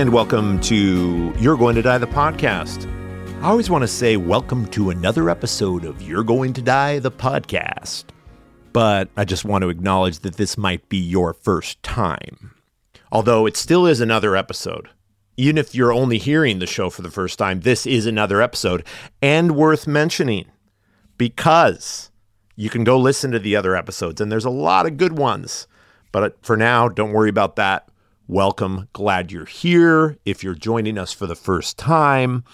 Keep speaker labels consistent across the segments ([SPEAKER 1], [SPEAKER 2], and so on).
[SPEAKER 1] And welcome to You're Going to Die, the podcast. I always want to say welcome to another episode of You're Going to Die, the podcast. But I just want to acknowledge that this might be your first time. Although it still is another episode. Even if you're only hearing the show for the first time, this is another episode and worth mentioning because you can go listen to the other episodes and there's a lot of good ones. But uh, for now, don't worry about that welcome. Glad you're here. If you're joining us for the first time,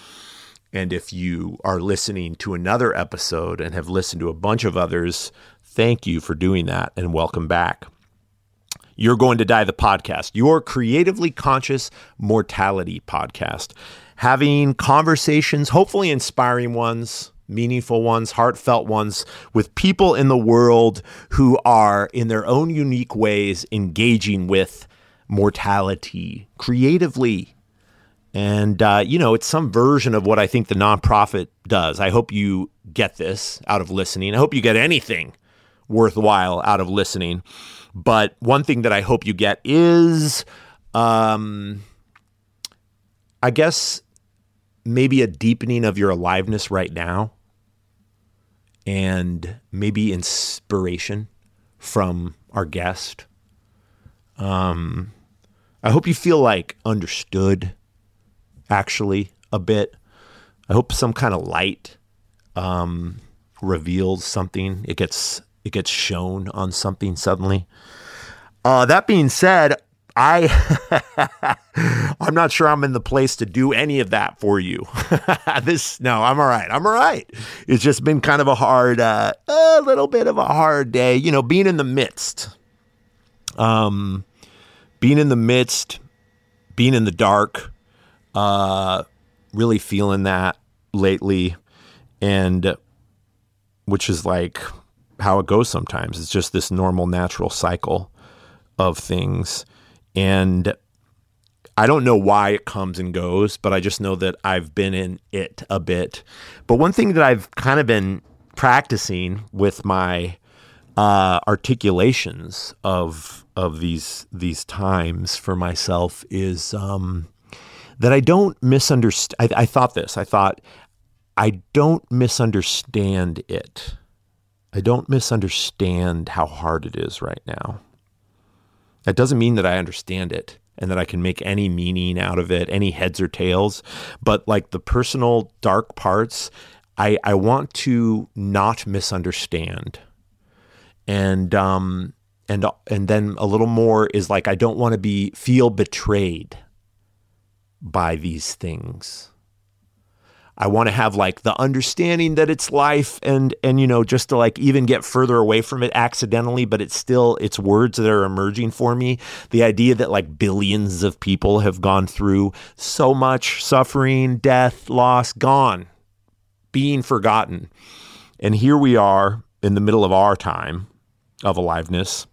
[SPEAKER 1] and if you are listening to another episode and have listened to a bunch of others, thank you for doing that and welcome back. You're Going to Die the podcast, your creatively conscious mortality podcast. Having conversations, hopefully inspiring ones, meaningful ones, heartfelt ones with people in the world who are, in their own unique ways, engaging with mortality creatively. And, uh, you know, it's some version of what I think the nonprofit does. I hope you get this out of listening. I hope you get anything worthwhile out of listening. But one thing that I hope you get is, um, I guess, maybe a deepening of your aliveness right now and maybe inspiration from our guest. Um, I hope you feel like understood, actually, a bit. I hope some kind of light um, reveals something. It gets it gets shown on something suddenly. Uh, that being said, I I'm not sure I'm in the place to do any of that for you. this no, I'm all right. I'm all right. It's just been kind of a hard, uh, a little bit of a hard day. You know, being in the midst. Um, being in the midst, being in the dark, uh, really feeling that lately, and which is like how it goes sometimes. It's just this normal, natural cycle of things. And I don't know why it comes and goes, but I just know that I've been in it a bit. But one thing that I've kind of been practicing with my uh, articulations of of these these times for myself is um, that I don't misunderstand. I, I thought this. I thought I don't misunderstand it. I don't misunderstand how hard it is right now. That doesn't mean that I understand it and that I can make any meaning out of it, any heads or tails. But like the personal dark parts, I, I want to not misunderstand. And um, and and then a little more is like I don't want to be feel betrayed by these things. I want to have like the understanding that it's life and and you know just to like even get further away from it accidentally but it's still it's words that are emerging for me the idea that like billions of people have gone through so much suffering death loss gone being forgotten and here we are in the middle of our time of aliveness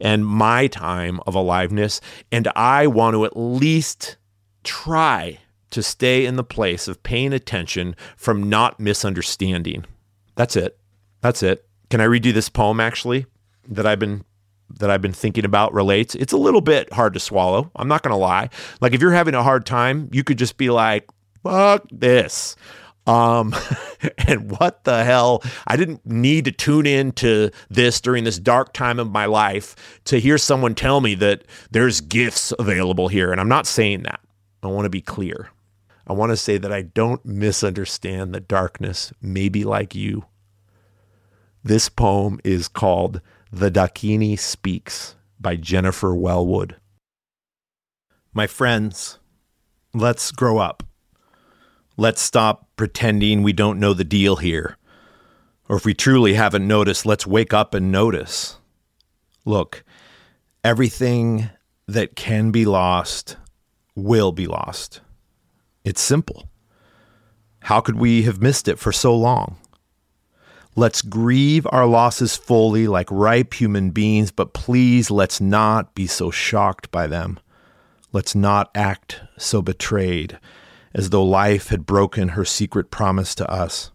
[SPEAKER 1] and my time of aliveness. And I want to at least try to stay in the place of paying attention from not misunderstanding. That's it. That's it. Can I read you this poem actually that I've been that I've been thinking about relates? It's a little bit hard to swallow. I'm not going to lie. Like if you're having a hard time, you could just be like, "Fuck this." Um, and what the hell? I didn't need to tune in to this during this dark time of my life to hear someone tell me that there's gifts available here. And I'm not saying that. I want to be clear. I want to say that I don't misunderstand the darkness, maybe like you. This poem is called The Dakini Speaks by Jennifer Welwood. My friends, let's grow up. Let's stop pretending we don't know the deal here. Or if we truly haven't noticed, let's wake up and notice. Look, everything that can be lost will be lost. It's simple. How could we have missed it for so long? Let's grieve our losses fully like ripe human beings, but please let's not be so shocked by them. Let's not act so betrayed, as though life had broken her secret promise to us.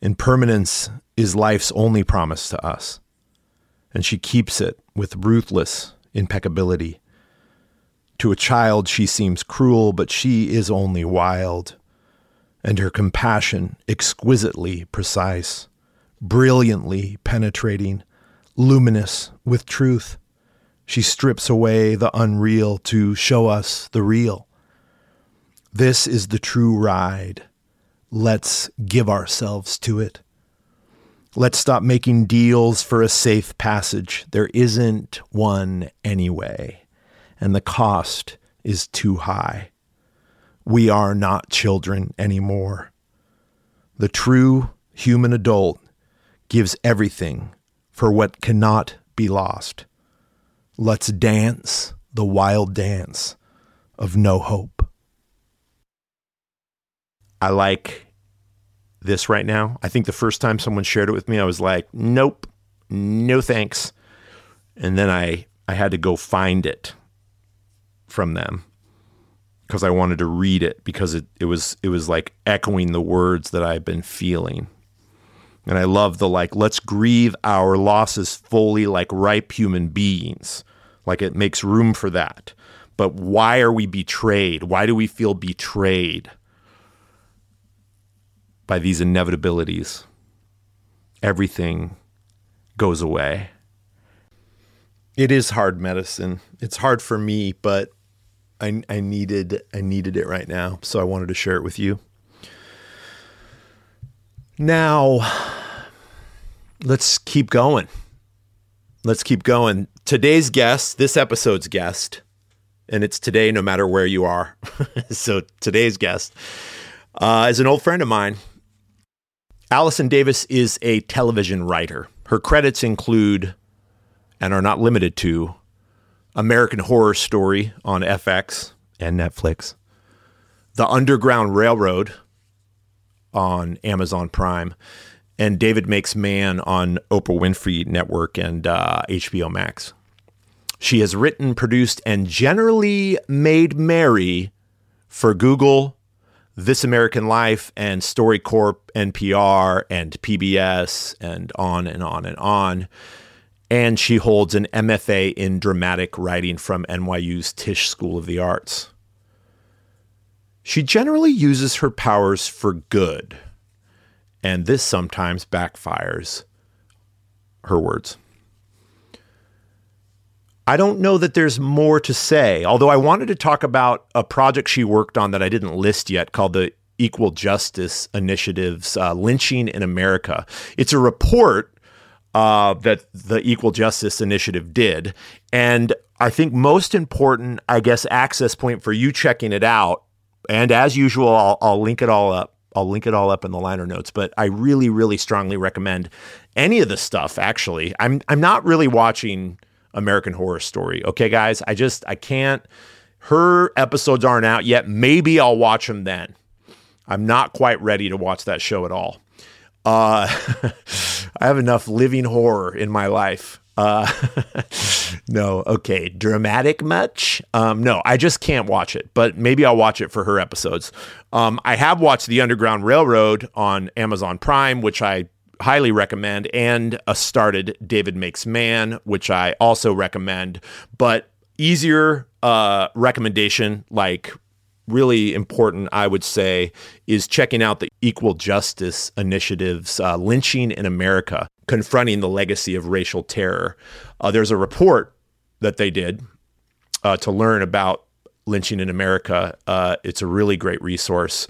[SPEAKER 1] Impermanence is life's only promise to us, and she keeps it with ruthless impeccability. To a child, she seems cruel, but she is only wild, and her compassion exquisitely precise, brilliantly penetrating, luminous with truth. She strips away the unreal to show us the real. This is the true ride. Let's give ourselves to it. Let's stop making deals for a safe passage. There isn't one anyway, and the cost is too high. We are not children anymore. The true human adult gives everything for what cannot be lost. Let's dance the wild dance of no hope. I like this right now. I think the first time someone shared it with me, I was like, nope, no thanks. And then I, I had to go find it from them because I wanted to read it because it, it was it was like echoing the words that I've been feeling. And I love the like, let's grieve our losses fully like ripe human beings. Like it makes room for that. But why are we betrayed? Why do we feel betrayed? By these inevitabilities, everything goes away. It is hard medicine. It's hard for me, but I, I needed I needed it right now, so I wanted to share it with you. Now, let's keep going. Let's keep going. Today's guest, this episode's guest, and it's today no matter where you are. so today's guest uh, is an old friend of mine. Allison Davis is a television writer. Her credits include, and are not limited to, American Horror Story on FX and Netflix, The Underground Railroad on Amazon Prime, and David Makes Man on Oprah Winfrey Network and uh, HBO Max. She has written, produced, and generally made merry for Google, this American Life and StoryCorps, NPR, and PBS, and on and on and on. And she holds an MFA in dramatic writing from NYU's Tisch School of the Arts. She generally uses her powers for good, and this sometimes backfires. Her words. I don't know that there's more to say, although I wanted to talk about a project she worked on that I didn't list yet called the Equal Justice Initiative's uh, Lynching in America. It's a report uh, that the Equal Justice Initiative did. And I think most important, I guess, access point for you checking it out. And as usual, I'll, I'll link it all up. I'll link it all up in the liner notes. But I really, really strongly recommend any of the stuff. Actually, I'm I'm not really watching American Horror Story. Okay, guys, I just I can't. Her episodes aren't out yet. Maybe I'll watch them then. I'm not quite ready to watch that show at all. Uh, I have enough living horror in my life. Uh, no, okay, dramatic much? Um, no, I just can't watch it, but maybe I'll watch it for her episodes. Um, I have watched The Underground Railroad on Amazon Prime, which I highly recommend, and a started David Makes Man, which I also recommend. But easier uh, recommendation, like really important, I would say, is checking out the Equal Justice Initiative's uh, Lynching in America, confronting the legacy of racial terror. Uh, there's a report that they did uh, to learn about lynching in America. Uh, it's a really great resource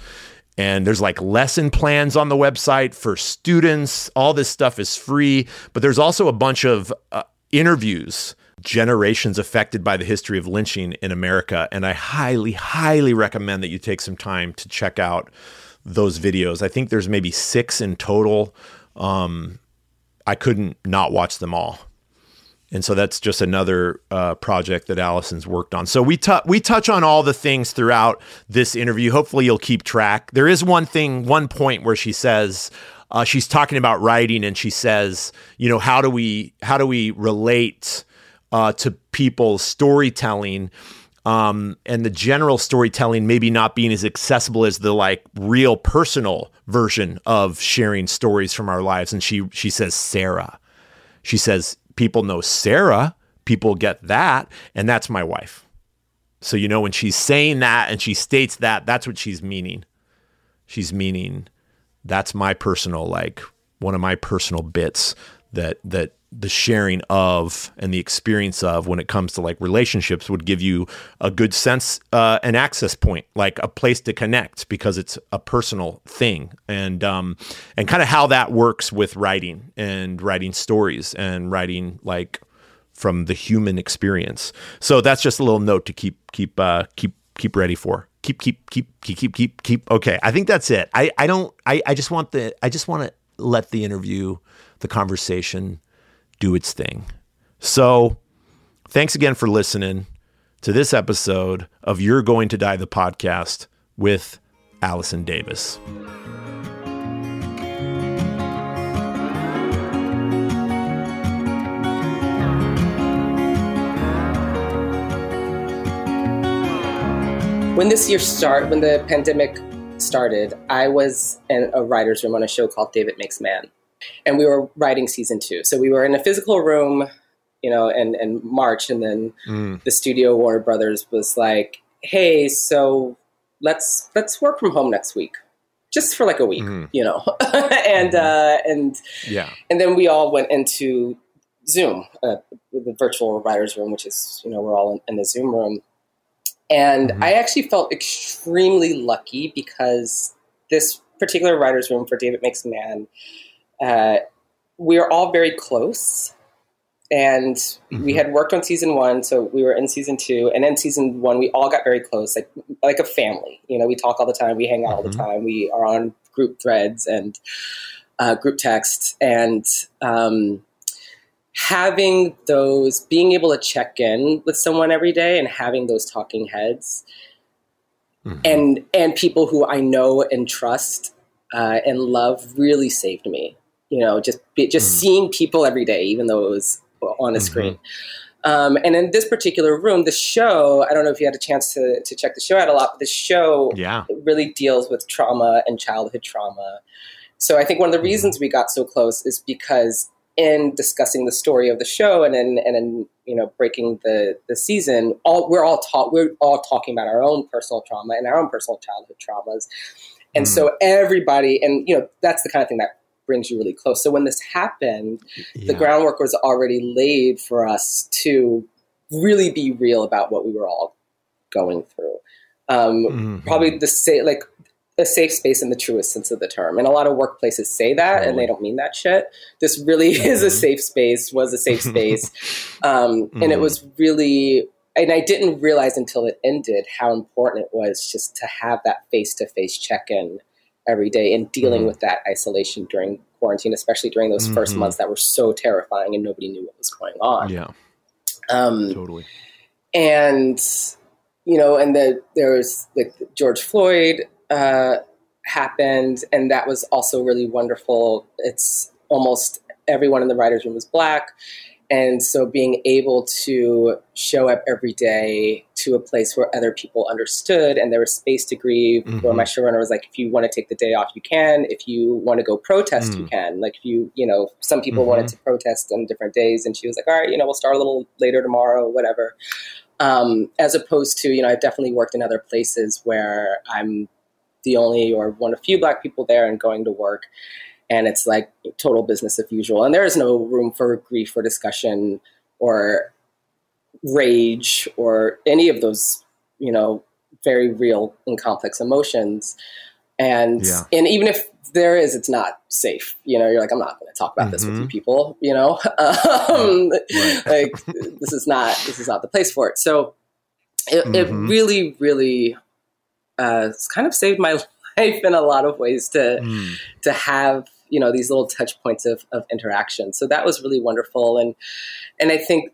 [SPEAKER 1] and there's like lesson plans on the website for students. All this stuff is free, but there's also a bunch of uh, interviews, generations affected by the history of lynching in America. And I highly, highly recommend that you take some time to check out those videos. I think there's maybe six in total. Um, I couldn't not watch them all. And so that's just another uh, project that Allison's worked on. So we tu- we touch on all the things throughout this interview. Hopefully, you'll keep track. There is one thing, one point where she says uh, she's talking about writing, and she says, you know, how do we how do we relate uh, to people's storytelling? Um, and the general storytelling maybe not being as accessible as the like real personal version of sharing stories from our lives. And she she says Sarah, she says people know Sarah, people get that, and that's my wife. So, you know, when she's saying that and she states that, that's what she's meaning. She's meaning that's my personal, like, one of my personal bits that, that, the sharing of and the experience of when it comes to like relationships would give you a good sense uh, an access point like a place to connect because it's a personal thing. And um and kind of how that works with writing and writing stories and writing like from the human experience. So that's just a little note to keep keep uh keep keep ready for. Keep keep keep keep keep keep keep. Okay i think that's it. I i don't i i just want the i just want to let the interview the conversation do its thing. So, thanks again for listening to this episode of You're Going to Die the podcast with Allison Davis.
[SPEAKER 2] When this year started, when the pandemic started, I was in a writer's room on a show called David Makes Man and we were writing season two. So we were in a physical room, you know, in, in March, and then mm. the studio Warner Brothers was like, "Hey, so let's let's work from home next week." Just for like a week, mm. you know, and mm. uh, and yeah, and then we all went into Zoom, uh, the virtual writers' room, which is you know we're all in, in the Zoom room, and mm-hmm. I actually felt extremely lucky because this particular writers' room for David Makes Man uh, we are all very close. And mm-hmm. we had worked on season one, so we were in season two, and in season one, we all got very close, like like a family. You know, we talk all the time, we hang out mm-hmm. all the mm-hmm. time, we are on group threads and uh, group texts, and um, having those, being able to check in with someone every day, and having those talking heads, mm-hmm. and and people who I know and trust uh, and love really saved me you know, just just mm. seeing people every day, even though it was on a mm-hmm. screen. Um, and in this particular room, the show, I don't know if you had a chance to, to check the show out a lot, but the show yeah. really deals with trauma and childhood trauma. So I think one of the mm-hmm. reasons we got so close is because in discussing the story of the show and in, and in you know breaking the, the season, all we're all taught we're all talking about our own personal trauma and our own personal childhood traumas. And mm. so everybody, and you know, that's the kind of thing that brings you really close. So when this happened, yeah. the groundwork was already laid for us to really be real about what we were all going through. Um, mm-hmm. Probably the say like a safe space in the truest sense of the term. And a lot of workplaces say that totally. and they don't mean that shit. This really mm-hmm. is a safe space, was a safe space. um, mm-hmm. And it mm-hmm. was really, and I didn't realize until it ended how important it was just to have that face to face check in every day and dealing mm-hmm. with that isolation during quarantine, especially during those mm-hmm. first months that were so terrifying and nobody knew what was going on.
[SPEAKER 1] Yeah. Um, totally.
[SPEAKER 2] And, you know, and the, there was like George Floyd uh, happened, and that was also really wonderful. It's almost everyone in the writer's room was black. And so being able to show up every day to a place where other people understood and there was space to grieve, mm-hmm. where my showrunner was like, if you want to take the day off, you can. If you want to go protest, mm. you can. Like if you, you know, some people mm-hmm. wanted to protest on different days and she was like, all right, you know, we'll start a little later tomorrow, whatever. Um, as opposed to, you know, I've definitely worked in other places where I'm the only or one of few black people there and going to work and it's like total business as usual. And there is no room for grief or discussion or rage or any of those, you know, very real and complex emotions. And yeah. and even if there is, it's not safe. You know, you're like, I'm not going to talk about mm-hmm. this with you mm-hmm. people. You know, um, right. like this is not this is not the place for it. So it, mm-hmm. it really, really uh, kind of saved my life in a lot of ways to mm. to have you know these little touch points of, of interaction. So that was really wonderful, and and I think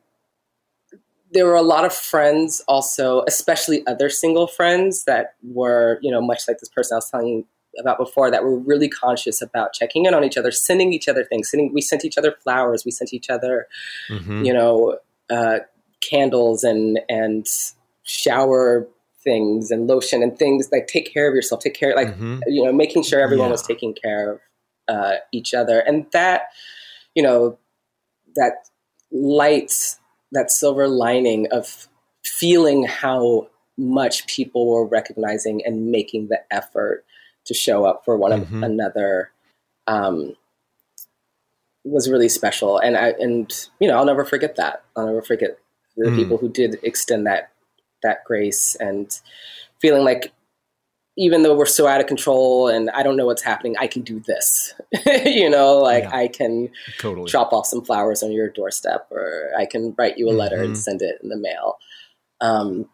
[SPEAKER 2] there were a lot of friends also, especially other single friends that were you know much like this person I was telling about before that were really conscious about checking in on each other, sending each other things. Sending, we sent each other flowers. We sent each other, mm-hmm. you know, uh, candles and and shower things and lotion and things like take care of yourself. Take care, like mm-hmm. you know, making sure everyone yeah. was taking care of uh, each other, and that you know that light, that silver lining of feeling how much people were recognizing and making the effort to show up for one mm-hmm. another um, was really special. And I and you know I'll never forget that. I'll never forget the mm. people who did extend that that grace and feeling like even though we're so out of control and I don't know what's happening, I can do this. you know, like yeah, I can totally. drop off some flowers on your doorstep or I can write you a letter mm-hmm. and send it in the mail. Um,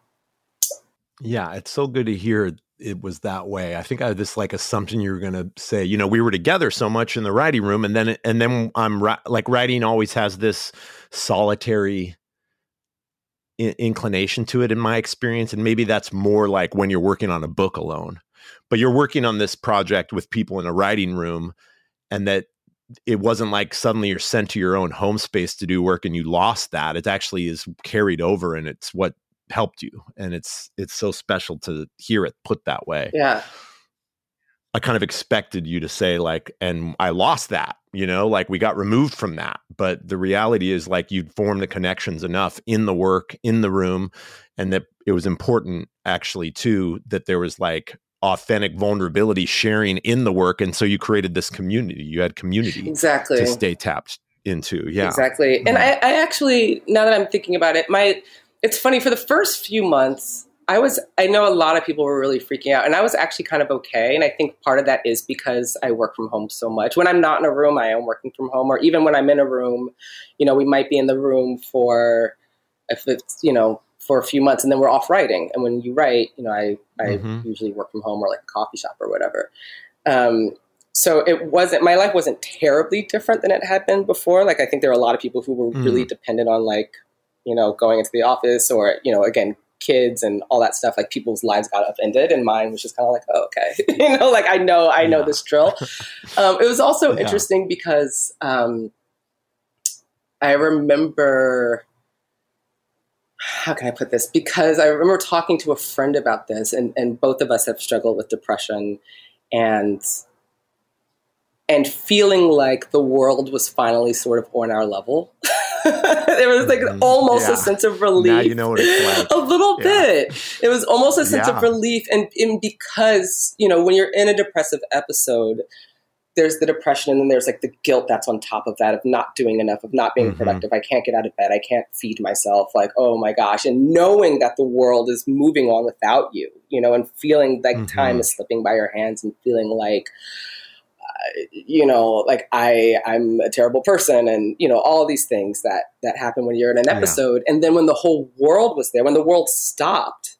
[SPEAKER 1] yeah, it's so good to hear it was that way. I think I had this like assumption you were going to say, you know, we were together so much in the writing room, and then and then I'm like writing always has this solitary in- inclination to it in my experience, and maybe that's more like when you're working on a book alone, but you're working on this project with people in a writing room, and that it wasn't like suddenly you're sent to your own home space to do work and you lost that. It actually is carried over, and it's what helped you and it's it's so special to hear it put that way
[SPEAKER 2] yeah
[SPEAKER 1] i kind of expected you to say like and i lost that you know like we got removed from that. But the reality is like you'd formed the connections enough in the work in the room and that it was important actually too that there was like authentic vulnerability sharing in the work and so you created this community. You had community
[SPEAKER 2] exactly.
[SPEAKER 1] to stay tapped into. Yeah.
[SPEAKER 2] Exactly. And I, I actually now that i'm thinking about it my it's funny for the first few months I was I know a lot of people were really freaking out and I was actually kind of okay and I think part of that is because I work from home so much. When I'm not in a room, I am working from home or even when I'm in a room, you know, we might be in the room for if it's, you know, for a few months and then we're off writing. And when you write, you know, I I mm-hmm. usually work from home or like a coffee shop or whatever. Um, so it wasn't my life wasn't terribly different than it had been before. Like I think there are a lot of people who were mm. really dependent on like you know, going into the office or, you know, again, kids and all that stuff, like people's lives got upended and mine was just kind of like, oh, okay. you know, like I know, I know yeah. this drill. Um, it was also yeah. interesting because um, I remember, how can I put this? Because I remember talking to a friend about this and, and both of us have struggled with depression and and feeling like the world was finally sort of on our level. there was like mm-hmm. almost yeah. a sense of relief. Now
[SPEAKER 1] you know what it's like.
[SPEAKER 2] a little yeah. bit. It was almost a sense yeah. of relief, and, and because you know when you're in a depressive episode, there's the depression, and then there's like the guilt that's on top of that of not doing enough, of not being mm-hmm. productive. I can't get out of bed. I can't feed myself. Like oh my gosh, and knowing that the world is moving on without you, you know, and feeling like mm-hmm. time is slipping by your hands, and feeling like you know, like I I'm a terrible person, and you know all these things that that happen when you're in an episode, yeah. and then when the whole world was there, when the world stopped,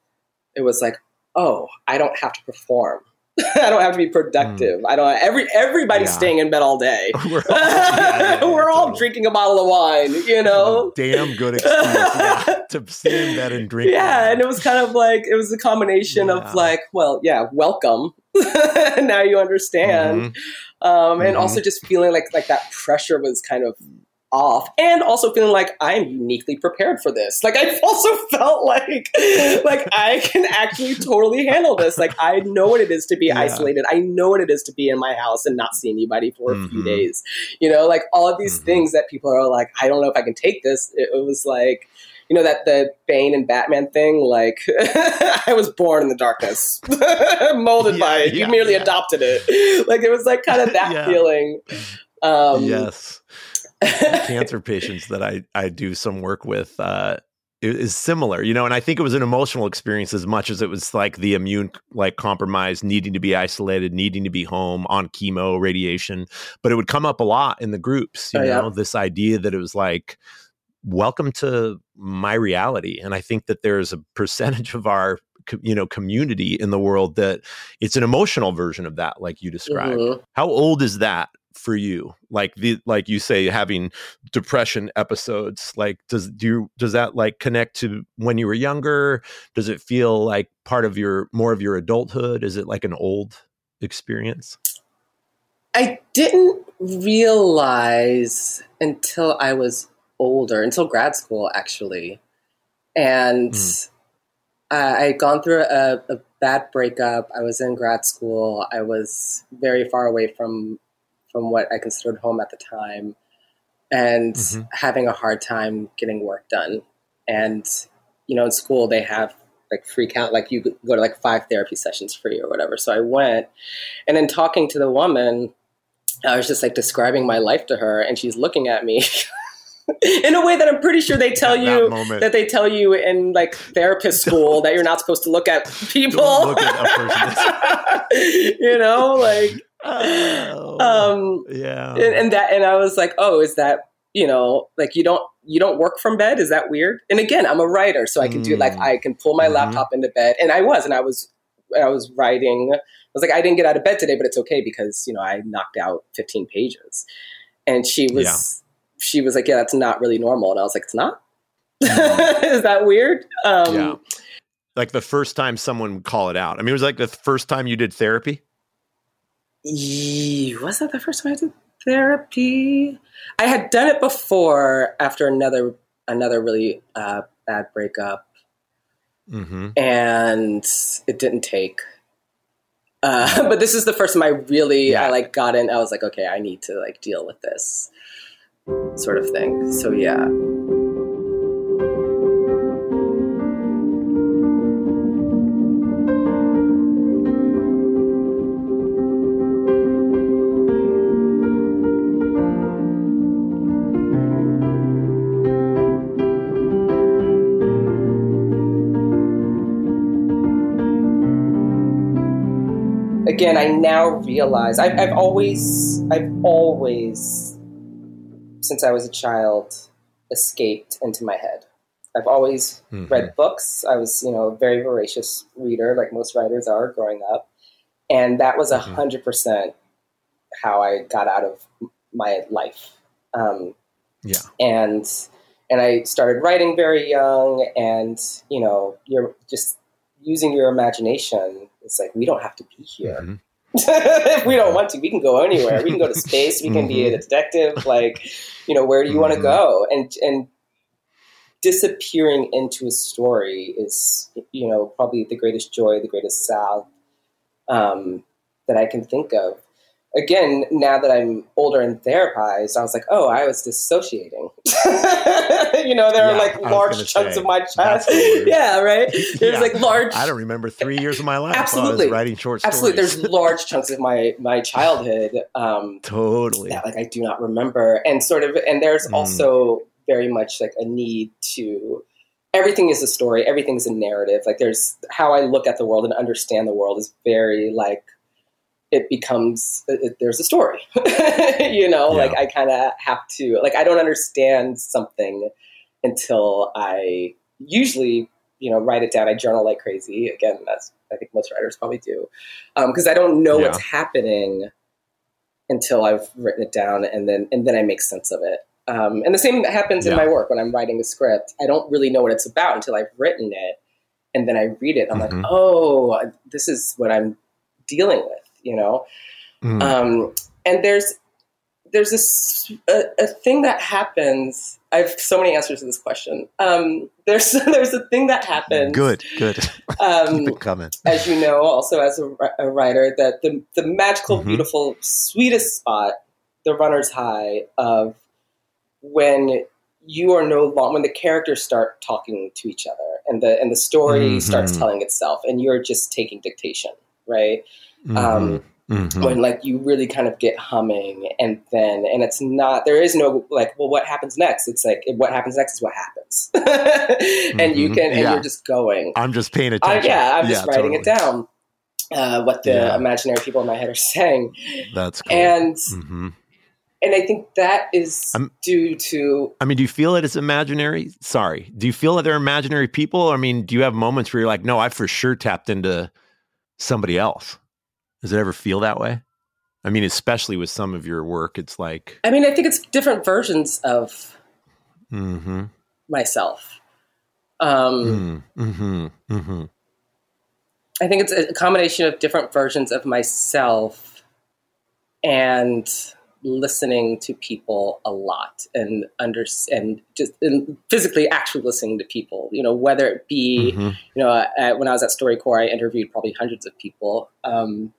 [SPEAKER 2] it was like, oh, I don't have to perform. I don't have to be productive. Mm. I don't. Every everybody's yeah. staying in bed all day. We're all, yeah, We're all drinking a bottle of wine. You know,
[SPEAKER 1] damn good excuse to stay in bed and drink.
[SPEAKER 2] Yeah, wine. and it was kind of like it was a combination of like, well, yeah, welcome. now you understand. Mm-hmm um, and mm-hmm. also just feeling like like that pressure was kind of off and also feeling like I'm uniquely prepared for this. Like I also felt like like I can actually totally handle this. Like I know what it is to be yeah. isolated. I know what it is to be in my house and not see anybody for mm-hmm. a few mm-hmm. days. You know, like all of these mm-hmm. things that people are like, I don't know if I can take this. It, it was like you know that the Bane and Batman thing. Like I was born in the darkness, molded yeah, by it. Yeah, you merely yeah. adopted it. Like it was like kind of that feeling.
[SPEAKER 1] Um, yes, cancer patients that I I do some work with. Uh, is similar, you know, and I think it was an emotional experience as much as it was like the immune like compromise, needing to be isolated, needing to be home on chemo, radiation. But it would come up a lot in the groups, you oh, know, this idea that it was like welcome to my reality and i think that there's a percentage of our you know community in the world that it's an emotional version of that like you described mm-hmm. how old is that for you? Like the like you say having depression episodes. Like does do you, does that like connect to when you were younger? Does it feel like part of your more of your adulthood? Is it like an old experience?
[SPEAKER 2] I didn't realize until I was older, until grad school actually. And mm. uh, I had gone through a, a bad breakup. I was in grad school. I was very far away from from what I considered home at the time, and mm-hmm. having a hard time getting work done. And you know, in school they have like free count, like you go to like five therapy sessions free or whatever. So I went, and then talking to the woman, I was just like describing my life to her, and she's looking at me. in a way that I'm pretty sure they tell you that, that, they tell you in like therapist school that you're not supposed to look at people. Look at you know, like oh, um yeah. And, and that and I was like, "Oh, is that, you know, like you don't you don't work from bed? Is that weird?" And again, I'm a writer, so I can mm. do like mm. I can pull my mm-hmm. laptop into bed and I was and I was I was writing. I was like, I didn't get out of bed today, but it's okay because, you know, I knocked out 15 pages. And she was yeah she was like, "Yeah, that's not really normal," and I was like, "It's not." Mm-hmm. Is that weird? Um, yeah.
[SPEAKER 1] Like the first time someone would call it out. I mean, it was like the first time you did therapy.
[SPEAKER 2] Was that the first time I did therapy? I had done it before after another another really uh, bad breakup, mm-hmm. and it didn't take. Uh, but this is the first time I really yeah. I like got in. I was like, okay, I need to like deal with this sort of thing. So, yeah. again, I now realize I've, I've always, I've always since I was a child, escaped into my head. I've always mm-hmm. read books. I was, you know, a very voracious reader, like most writers are growing up. And that was a mm-hmm. hundred percent how I got out of my life. Um, yeah. And and I started writing very young, and you know, you're just using your imagination. It's like we don't have to be here. Mm-hmm. if we don't want to, we can go anywhere. We can go to space. We can be a mm-hmm. detective. Like, you know, where do you mm-hmm. want to go? And and disappearing into a story is, you know, probably the greatest joy, the greatest salve um, that I can think of again, now that I'm older and therapized, I was like, oh, I was dissociating. you know, there yeah, are like large chunks say, of my childhood. yeah, right. There's yeah. like large.
[SPEAKER 1] I don't remember three years of my life. Absolutely, writing short stories.
[SPEAKER 2] Absolutely, there's large chunks of my my childhood. Um,
[SPEAKER 1] totally.
[SPEAKER 2] That like I do not remember, and sort of, and there's mm. also very much like a need to. Everything is a story. Everything is a narrative. Like there's how I look at the world and understand the world is very like it becomes it, there's a story you know yeah. like i kind of have to like i don't understand something until i usually you know write it down i journal like crazy again that's i think most writers probably do because um, i don't know yeah. what's happening until i've written it down and then and then i make sense of it um, and the same happens yeah. in my work when i'm writing a script i don't really know what it's about until i've written it and then i read it i'm mm-hmm. like oh this is what i'm dealing with you know. Mm. Um, and there's there's this a, a, thing that happens. I have so many answers to this question. Um, there's there's a thing that happens.
[SPEAKER 1] Good, good. Um, Keep it coming.
[SPEAKER 2] As you know, also as a, a writer, that the the magical, mm-hmm. beautiful, sweetest spot, the runner's high of when you are no longer when the characters start talking to each other and the and the story mm-hmm. starts telling itself, and you're just taking dictation, right? Mm-hmm. Um, mm-hmm. When like you really kind of get humming, and then and it's not there is no like well what happens next? It's like what happens next is what happens, and mm-hmm. you can and yeah. you're just going.
[SPEAKER 1] I'm just paying attention.
[SPEAKER 2] yeah, I'm just yeah, writing totally. it down. Uh, what the yeah. imaginary people in my head are saying.
[SPEAKER 1] That's cool.
[SPEAKER 2] And mm-hmm. and I think that is I'm, due to.
[SPEAKER 1] I mean, do you feel that it is imaginary? Sorry, do you feel that they're imaginary people? I mean, do you have moments where you're like, no, I for sure tapped into somebody else? Does it ever feel that way? I mean, especially with some of your work, it's like.
[SPEAKER 2] I mean, I think it's different versions of
[SPEAKER 1] Mm-hmm.
[SPEAKER 2] myself. Um,
[SPEAKER 1] Mm-hmm. Mm-hmm.
[SPEAKER 2] I think it's a combination of different versions of myself and listening to people a lot and under and just and physically actually listening to people you know whether it be
[SPEAKER 1] Mhm.
[SPEAKER 2] you know I, when i was at storycorps i interviewed probably hundreds of people um,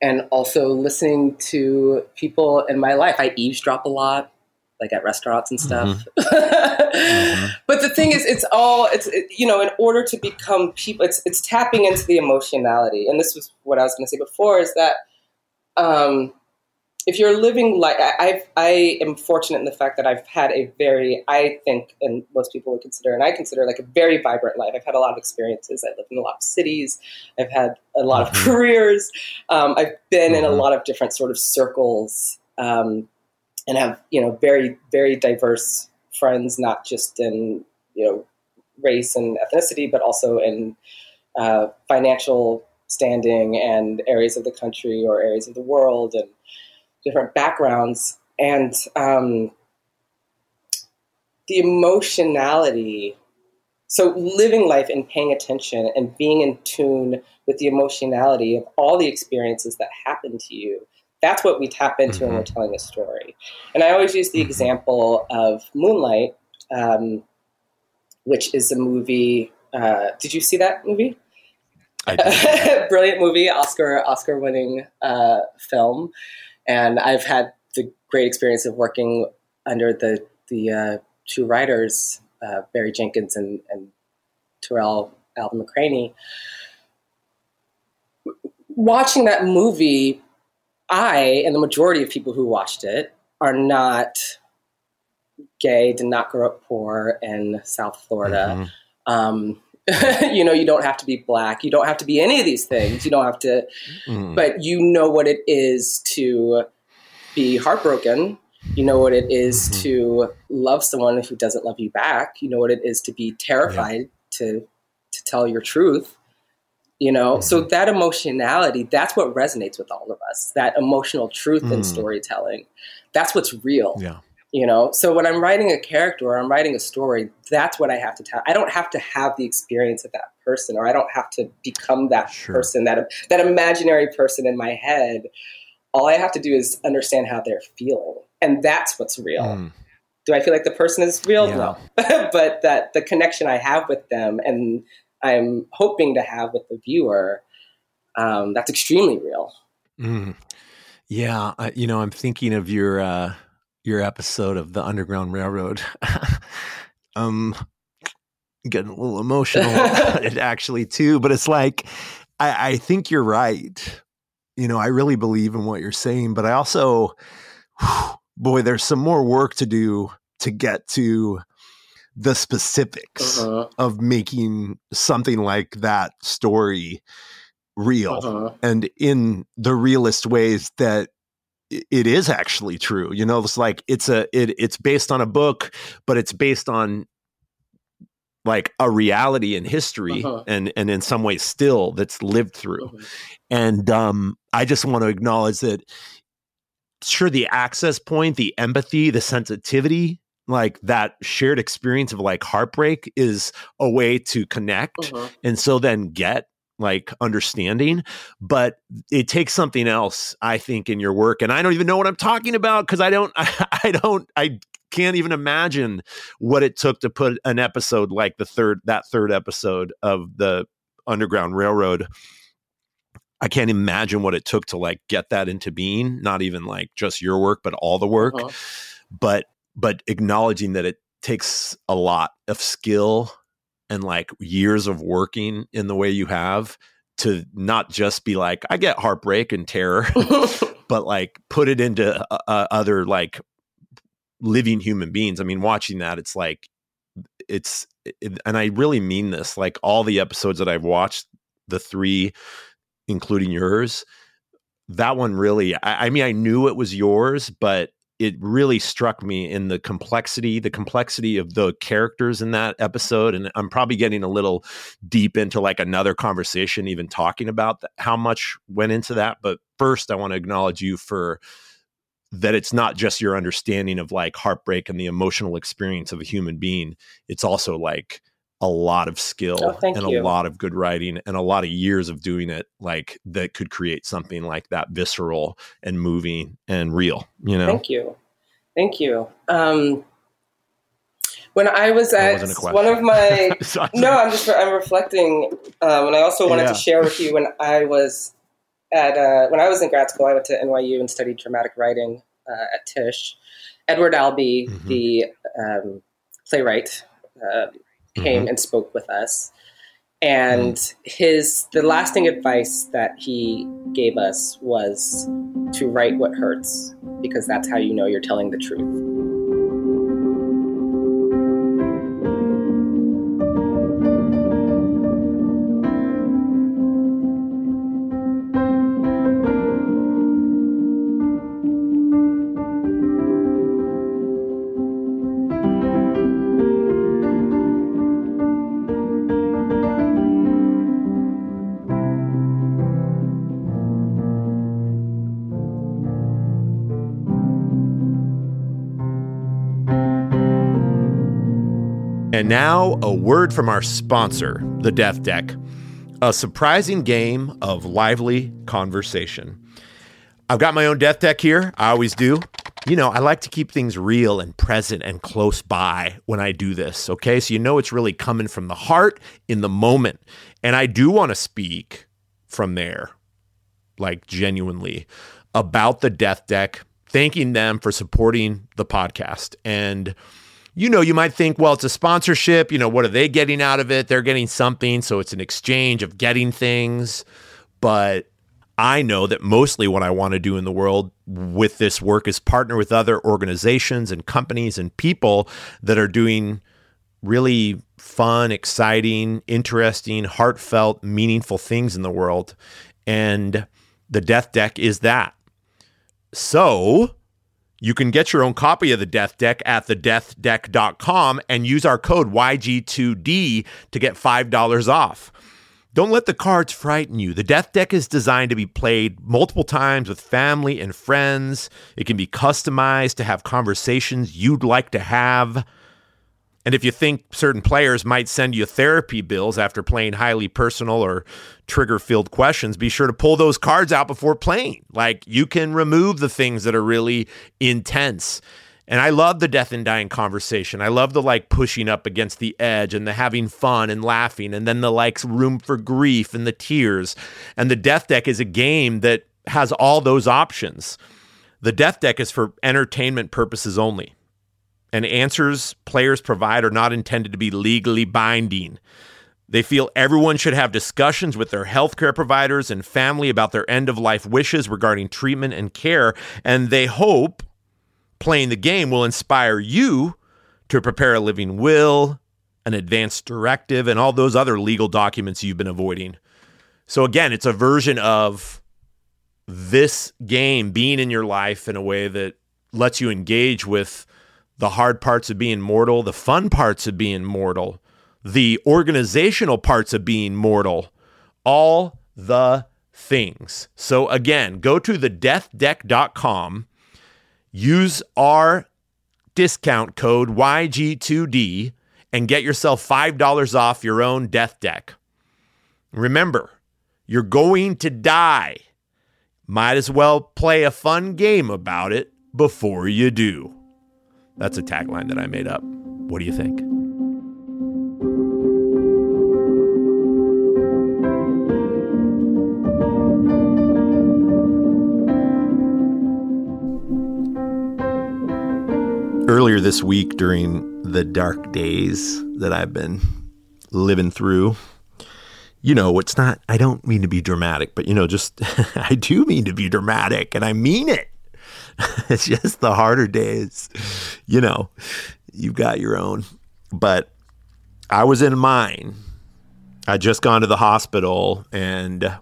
[SPEAKER 2] and also listening to people in my life. I eavesdrop a lot like at restaurants and stuff. But the thing is it's all it's it, you know in order to become people it's it's tapping into the emotionality. And this was what i was going to say before is that um if you're living like I, I am fortunate in the fact that I've had a very, I think, and most people would consider, and I consider like a very vibrant life. I've had a lot of experiences. I lived in a lot of cities. I've had a lot of
[SPEAKER 1] Mhm.
[SPEAKER 2] careers. Um, I've been in a
[SPEAKER 1] Mhm.
[SPEAKER 2] lot of different sort of circles, um, and have you know very very diverse friends, not just in you know race and ethnicity, but also in uh, financial standing and areas of the country or areas of the world and different backgrounds and um, the emotionality. So living life and paying attention and being in tune with the emotionality of all the experiences that happen to you that's what we tap into when we're telling a story. And i always use the
[SPEAKER 1] Mhm.
[SPEAKER 2] example of moonlight um, which is a movie uh, did you see that movie?
[SPEAKER 1] I did.
[SPEAKER 2] brilliant movie, Oscar Oscar winning uh, film, and I've had the great experience of working under the the uh, two writers, uh, Barry Jenkins and, and Tarell Alvin McCraney. Watching that movie, I and the majority of people who watched it are not gay, did not grow up poor in South Florida
[SPEAKER 1] Mhm.
[SPEAKER 2] um, you know you don't have to be black. You don't have to be any of these things. You don't have to
[SPEAKER 1] Mm.
[SPEAKER 2] but you know what it is to be heartbroken. You know what it is
[SPEAKER 1] Mhm.
[SPEAKER 2] to love someone who doesn't love you back. You know what it is to be terrified to to tell your truth. You know so that emotionality that's what resonates with all of us that emotional truth in
[SPEAKER 1] Mm.
[SPEAKER 2] storytelling. That's what's real.
[SPEAKER 1] Yeah.
[SPEAKER 2] You know so when i'm writing a character or i'm writing a story that's what i have to tell i don't have to have the experience of that person or i don't have to become that
[SPEAKER 1] Sure.
[SPEAKER 2] person that that imaginary person in my head all i have to do is understand how they're feeling and that's what's real
[SPEAKER 1] Mm.
[SPEAKER 2] do i feel like the person is real
[SPEAKER 1] Yeah.
[SPEAKER 2] no but that the connection i have with them and i'm hoping to have with the viewer um, that's extremely real
[SPEAKER 1] Mm. Yeah, I, you know, I'm thinking of your uh, your episode of the Underground Railroad. um, getting a little emotional about it actually too, but it's like I, I think you're right. You know, I really believe in what you're saying, but I also, boy, there's some more work to do to get to the specifics
[SPEAKER 2] uh-huh,
[SPEAKER 1] of making something like that story real
[SPEAKER 2] uh-huh.
[SPEAKER 1] and in the realest ways that it is actually true you know it's like it's a it, it's based on a book but it's based on like a reality in history
[SPEAKER 2] Uh-huh.
[SPEAKER 1] and and in some ways still that's lived through
[SPEAKER 2] uh-huh.
[SPEAKER 1] and um i just want to acknowledge that sure the access point the empathy the sensitivity like that shared experience of like heartbreak is a way to connect
[SPEAKER 2] Uh-huh.
[SPEAKER 1] and so then get like understanding but it takes something else i think in your work and i don't even know what i'm talking about because i don't I, don't i can't even imagine what it took to put an episode like the third that third episode of the underground railroad i can't imagine what it took to like get that into being not even like just your work but all the work
[SPEAKER 2] Uh-huh.
[SPEAKER 1] but but acknowledging that it takes a lot of skill and like years of working in the way you have to not just be like i get heartbreak and terror but like put it into uh, uh, other like living human beings. I mean watching that it's like it's it, and i really mean this like all the episodes that i've watched the three including yours that one really I, I mean i knew it was yours but it really struck me in the complexity, the complexity of the characters in that episode. And I'm probably getting a little deep into like another conversation, even talking about how much went into that. But first, I want to acknowledge you for that it's not just your understanding of like heartbreak and the emotional experience of a human being. It's also like a lot of skill
[SPEAKER 2] oh,
[SPEAKER 1] and
[SPEAKER 2] you.
[SPEAKER 1] a lot of good writing and a lot of years of doing it like that could create something like that visceral and moving and real you know
[SPEAKER 2] thank you thank you um when i was at one of my no i'm just i'm reflecting um and i also wanted yeah. to share with you when i was at uh when i was in grad school i went to nyu and studied dramatic writing uh, at tisch edward albee mm-hmm. the um, playwright uh, came mm-hmm. and spoke with us. And mm-hmm. his the lasting advice that he gave us was to write what hurts because that's how you know you're telling the truth.
[SPEAKER 1] And now, a word from our sponsor, the Death Deck, a surprising game of lively conversation. I've got my own Death Deck here. I always do. You know, I like to keep things real and present and close by when I do this. Okay. So you know it's really coming from the heart in the moment. And I do want to speak from there, like genuinely, about the Death Deck, thanking them for supporting the podcast. And you know, you might think, well, it's a sponsorship. You know, what are they getting out of it? They're getting something. So it's an exchange of getting things. But I know that mostly what I want to do in the world with this work is partner with other organizations and companies and people that are doing really fun, exciting, interesting, heartfelt, meaningful things in the world. And the Death Deck is that. So, you can get your own copy of the Death Deck at thedeathdeck.com and use our code YG2D to get $5 off. Don't let the cards frighten you. The Death Deck is designed to be played multiple times with family and friends. It can be customized to have conversations you'd like to have. And if you think certain players might send you therapy bills after playing highly personal or trigger filled questions, be sure to pull those cards out before playing. Like you can remove the things that are really intense. And I love the death and dying conversation. I love the like pushing up against the edge and the having fun and laughing, and then the like room for grief and the tears. And the death deck is a game that has all those options. The death deck is for entertainment purposes only and answers players provide are not intended to be legally binding. They feel everyone should have discussions with their healthcare providers and family about their end of life wishes regarding treatment and care, and they hope playing the game will inspire you to prepare a living will, an advance directive, and all those other legal documents you've been avoiding. So, again, it's a version of this game being in your life in a way that lets you engage with the hard parts of being mortal, the fun parts of being mortal, the organizational parts of being mortal, all the things. So again, go to thedeathdeck.com, use our discount code YG2D and get yourself $5 off your own death deck. Remember, you're going to die. Might as well play a fun game about it before you do. That's a tagline that I made up. What do you think? Earlier this week, during the dark days that I've been living through, you know, it's not, I don't mean to be dramatic, but, you know, just, I do mean to be dramatic and I mean it. it's just the harder days. You know, you've got your own. But I was in mine. I'd just gone to the hospital and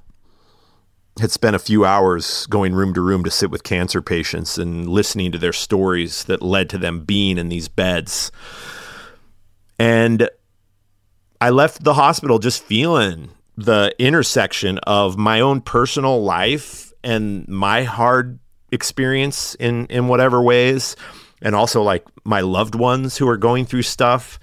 [SPEAKER 1] had spent a few hours going room to room to sit with cancer patients and listening to their stories that led to them being in these beds. And I left the hospital just feeling the intersection of my own personal life and my hard experience in in whatever ways and also like my loved ones who are going through stuff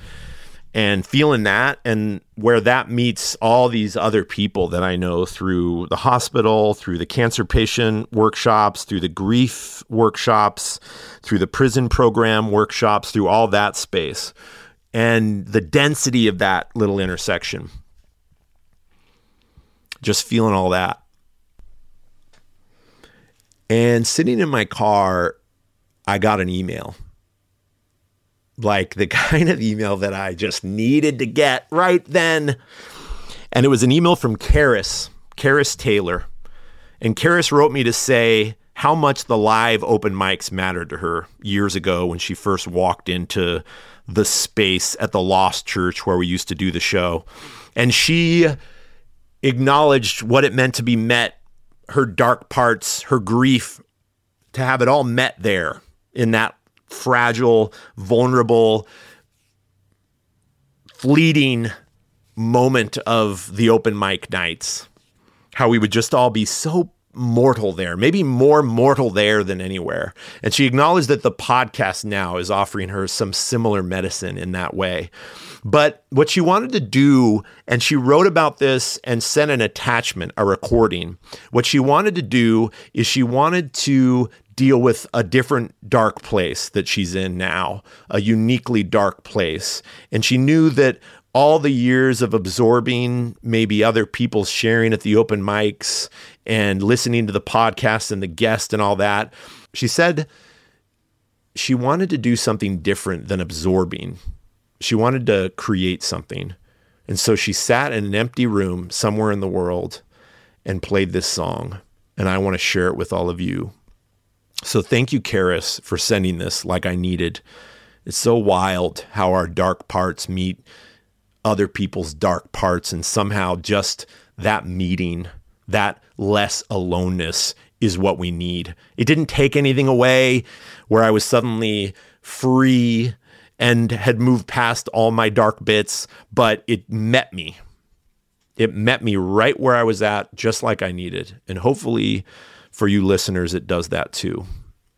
[SPEAKER 1] and feeling that and where that meets all these other people that I know through the hospital, through the cancer patient workshops, through the grief workshops, through the prison program workshops, through all that space and the density of that little intersection. Just feeling all that. And sitting in my car, I got an email. Like the kind of email that I just needed to get right then. And it was an email from Karis, Karis Taylor. And Karis wrote me to say how much the live open mics mattered to her years ago when she first walked into the space at the Lost Church where we used to do the show. And she acknowledged what it meant to be met, her dark parts, her grief, to have it all met there in that fragile, vulnerable, fleeting moment of the open mic nights. How we would just all be so mortal there, maybe more mortal there than anywhere. And she acknowledged that the podcast now is offering her some similar medicine in that way. But what she wanted to do, and she wrote about this and sent an attachment, a recording. What she wanted to do is she wanted to deal with a different dark place that she's in now, a uniquely dark place. And she knew that all the years of absorbing maybe other people's sharing at the open mics and listening to the podcast and the guest and all that. She said she wanted to do something different than absorbing. She wanted to create something. And so she sat in an empty room somewhere in the world and played this song. And I want to share it with all of you. So thank you, Karis, for sending this like I needed. It's so wild how our dark parts meet other people's dark parts, and somehow just that meeting that less aloneness is what we need. It didn't take anything away where I was suddenly free and had moved past all my dark bits, but it met me. It met me right where I was at, just like I needed. And hopefully, for you listeners, it does that too.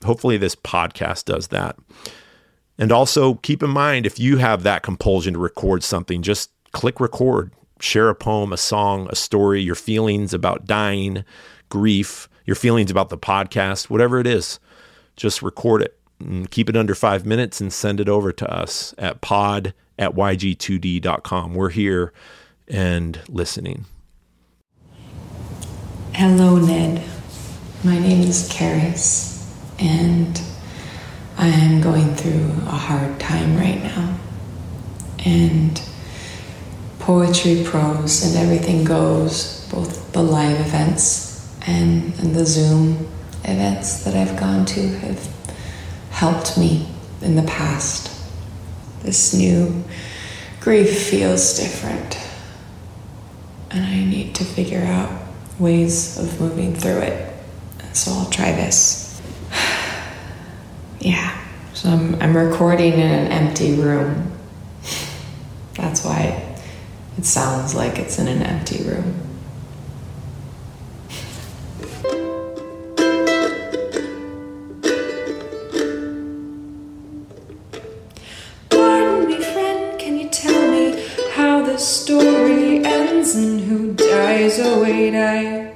[SPEAKER 1] Hopefully, this podcast does that. And also, keep in mind if you have that compulsion to record something, just click record share a poem, a song, a story, your feelings about dying, grief, your feelings about the podcast, whatever it is, just record it Mm, keep it under five minutes and send it over to us at pod at yg2d.com. We're here and listening.
[SPEAKER 3] Hello, Ned. My name is Karis, and I am going through a hard time right now. And poetry, prose, and everything goes, both the live events and, and the Zoom events that I've gone to have helped me in the past. This new grief feels different, and I need to figure out ways of moving through it. So I'll try this. yeah, so I'm, I'm recording in an empty room. That's why it sounds like it's in an empty room. Story ends and who dies? Oh, wait, I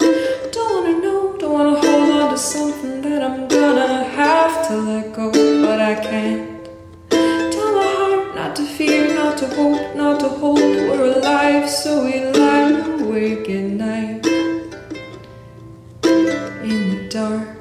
[SPEAKER 3] don't wanna know, don't wanna hold on to something that I'm gonna have to let go, but I can't Tell my heart not to fear, not to hope, not to hold. We're alive, so we lie awake at night in the dark. Dark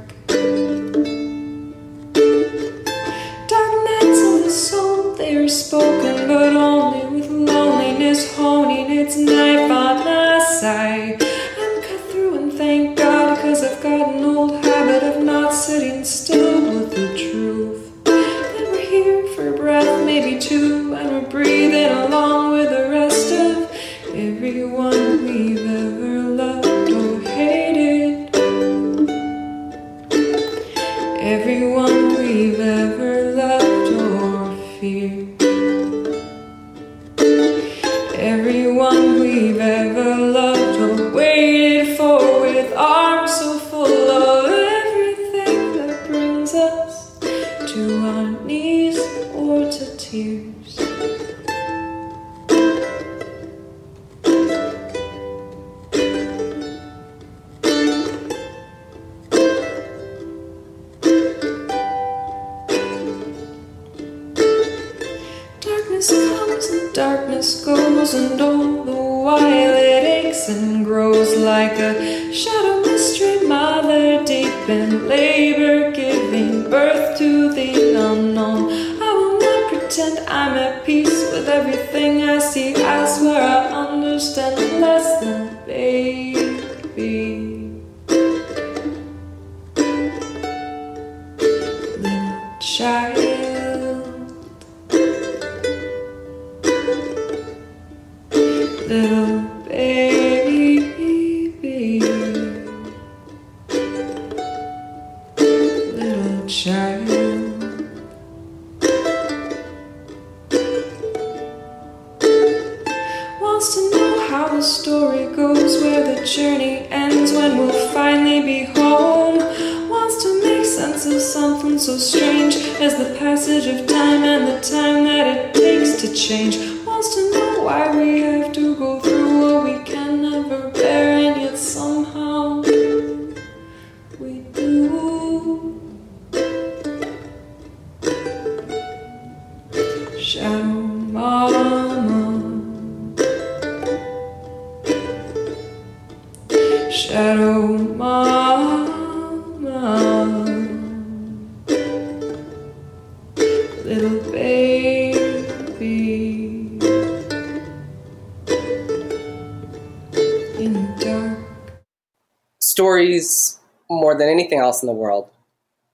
[SPEAKER 2] Stories, more than anything else in the world,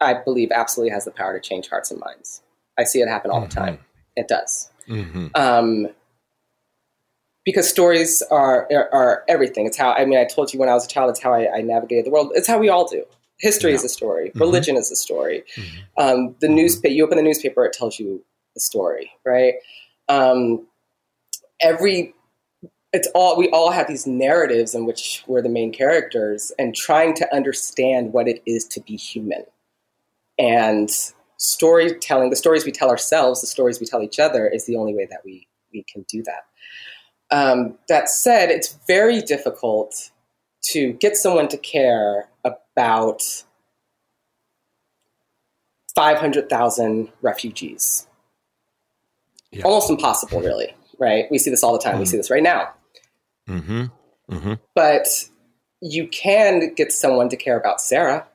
[SPEAKER 2] I believe absolutely has the power to change hearts and minds. I see it happen all the time. It does.
[SPEAKER 1] Mm-hmm.
[SPEAKER 2] um, because stories are, are are everything. It's how I mean. I told you when I was a child. It's how I, I navigated the world. It's how we all do. History is a story. Religion is a story. Um, the newspaper. You open the newspaper. It tells you the story, right? Um, every. It's all we all have these narratives in which we're the main characters, and trying to understand what it is to be human, and storytelling. The stories we tell ourselves, the stories we tell each other, is the only way that we we can do that. Um, that said, it's very difficult to get someone to care about 500,000 refugees.
[SPEAKER 1] Yeah.
[SPEAKER 2] Almost impossible, really, right? We see this all the time. We
[SPEAKER 1] Mhm.
[SPEAKER 2] see this right now.
[SPEAKER 1] Mm-hmm. Mm-hmm.
[SPEAKER 2] But you can get someone to care about Sarah,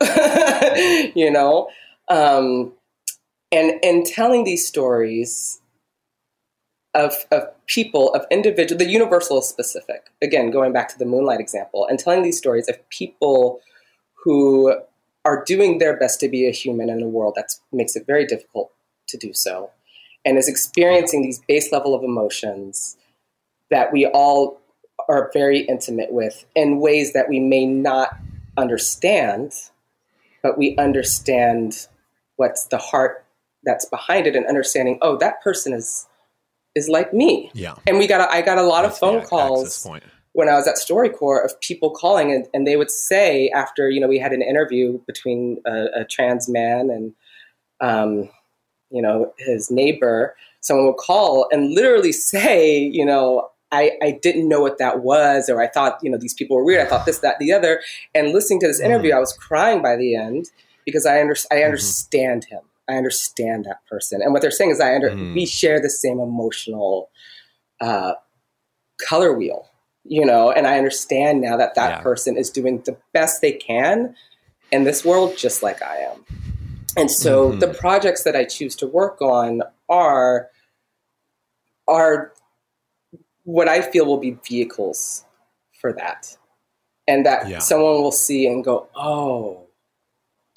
[SPEAKER 2] you know? Um, and, and telling these stories of, of people, of individual, the universal is specific. Again, going back to the moonlight example, and telling these stories of people who are doing their best to be a human in a world that makes it very difficult to do so, and is experiencing these base level of emotions that we all are very intimate with in ways that we may not understand, but we understand what's the heart that's behind it, and understanding, oh, that person is is like me.
[SPEAKER 1] Yeah.
[SPEAKER 2] And we got a, I got a lot of
[SPEAKER 1] That's the
[SPEAKER 2] phone calls
[SPEAKER 1] point.
[SPEAKER 2] when I was at StoryCorps of people calling and, and they would say after, you know, we had an interview between a, a trans man and, um, you know, his neighbor, someone would call and literally say, you know, I, I didn't know what that was, or I thought, you know, these people were weird. I thought this, that, the other. And listening to this interview, I was crying by the end because I, under, I understand him. I understand that person. And what they're saying is, I under,
[SPEAKER 1] Mm.
[SPEAKER 2] we share the same emotional uh, color wheel, you know, and I understand now that that
[SPEAKER 1] Yeah.
[SPEAKER 2] person is doing the best they can in this world, just like I am. And so
[SPEAKER 1] Mhm.
[SPEAKER 2] the projects that I choose to work on are are what I feel will be vehicles for that. And that
[SPEAKER 1] Yeah.
[SPEAKER 2] someone will see and go, oh,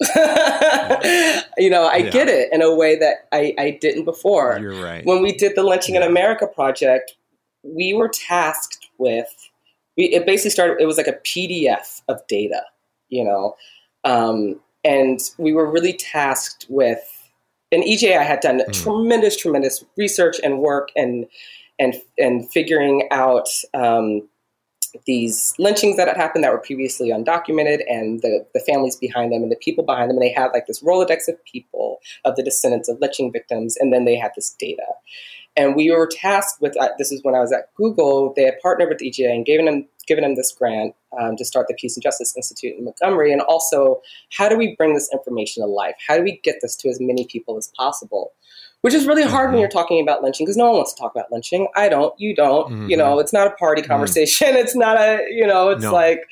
[SPEAKER 2] you know, I
[SPEAKER 1] Yeah.
[SPEAKER 2] get it in a way that I, I didn't before.
[SPEAKER 1] You're right.
[SPEAKER 2] When we did the Lynching in America project, we were tasked with, we, it basically started, it was like a PDF of data, you know, um, and we were really tasked with, and EJI had done
[SPEAKER 1] Mm.
[SPEAKER 2] tremendous, tremendous research and work and and and figuring out um, these lynchings that had happened that were previously undocumented and the, the families behind them and the people behind them. And they had like this Rolodex of people, of the descendants of lynching victims, and then they had this data. And we were tasked with uh, this is when I was at Google. They had partnered with EJI and given them given them this grant um, to start the Peace and Justice Institute in Montgomery. And also, how do we bring this information to life? How do we get this to as many people as possible? Which is really hard mm-hmm. when you're talking about lynching because no one wants to talk about lynching. I don't, you don't. Mm-hmm. You know, it's not a party mm-hmm. conversation. Mm-hmm. It's not a, you know, it's no. like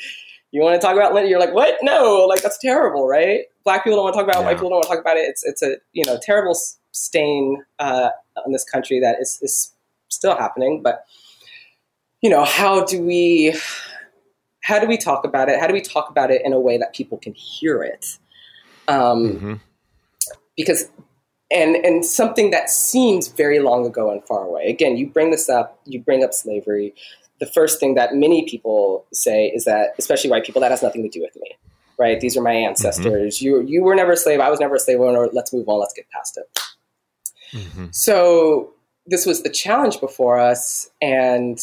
[SPEAKER 2] you want to talk about lynching. You're like, what? No, like that's terrible, right? Black people don't want to talk about it. Yeah. White people don't want to talk about it. It's it's a you know terrible stain uh, on this country that is is still happening. But you know, how do we? How do we talk about it? How do we talk about it in a way that people can hear it? Um, mm-hmm. Because and and something that seems very long ago and far away. Again, you bring this up, you bring up slavery. The first thing that many people say is that, especially white people, that has nothing to do with me, right? These are my ancestors. Mm-hmm. You you were never a slave. I was never a slave owner. Let's move on. Let's get past it. Mm-hmm. So this was the challenge before us, and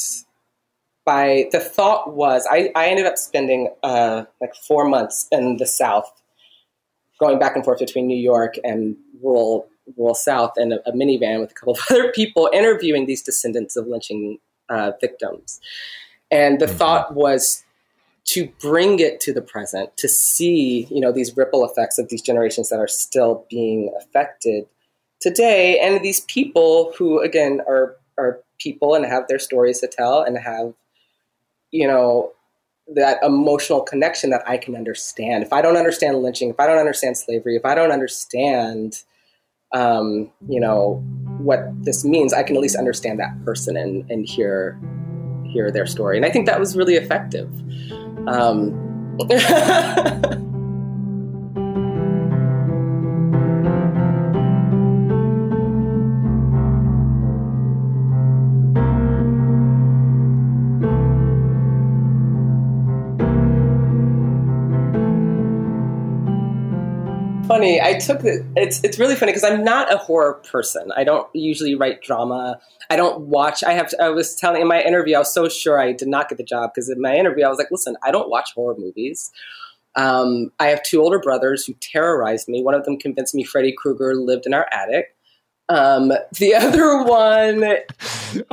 [SPEAKER 2] by the thought was, I, I ended up spending uh, like four months in the South, going back and forth between New York and rural rural South in a, a, minivan with a couple of other people interviewing these descendants of lynching uh, victims. And the mm-hmm. thought was to bring it to the present, to see, you know, these ripple effects of these generations that are still being affected today, and these people who, again, are are people and have their stories to tell and have, you know, that emotional connection that I can understand. If I don't understand lynching, if I don't understand slavery, if I don't understand um, you know, what this means, I can at least understand that person and, and hear hear their story. And I think that was really effective. Um, funny. I took the, it's it's really funny because I'm not a horror person. I don't usually write drama. I don't watch. I have. To, I was telling in my interview. I was so sure I did not get the job because in my interview I was like, listen, I don't watch horror movies. Um, I have two older brothers who terrorized me. One of them convinced me Freddy Krueger lived in our attic. Um, the other one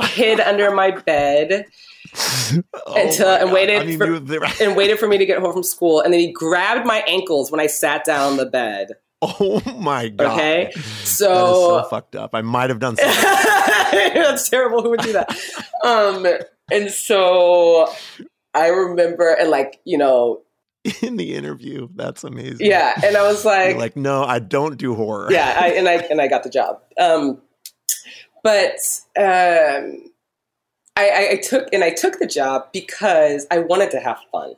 [SPEAKER 2] hid under my bed oh until and waited I mean, for, and waited for me to get home from school. And then he grabbed my ankles when I sat down on the bed.
[SPEAKER 1] Oh my god!
[SPEAKER 2] Okay, so
[SPEAKER 1] so fucked up. I might have done something.
[SPEAKER 2] That's terrible. Who would do that? um, and so I remember, and like you know,
[SPEAKER 1] in the interview, that's amazing.
[SPEAKER 2] Yeah, and I was like,
[SPEAKER 1] like, no, I don't do horror.
[SPEAKER 2] Yeah, I, and I and I got the job. Um, but um, I, I took and I took the job because I wanted to have fun.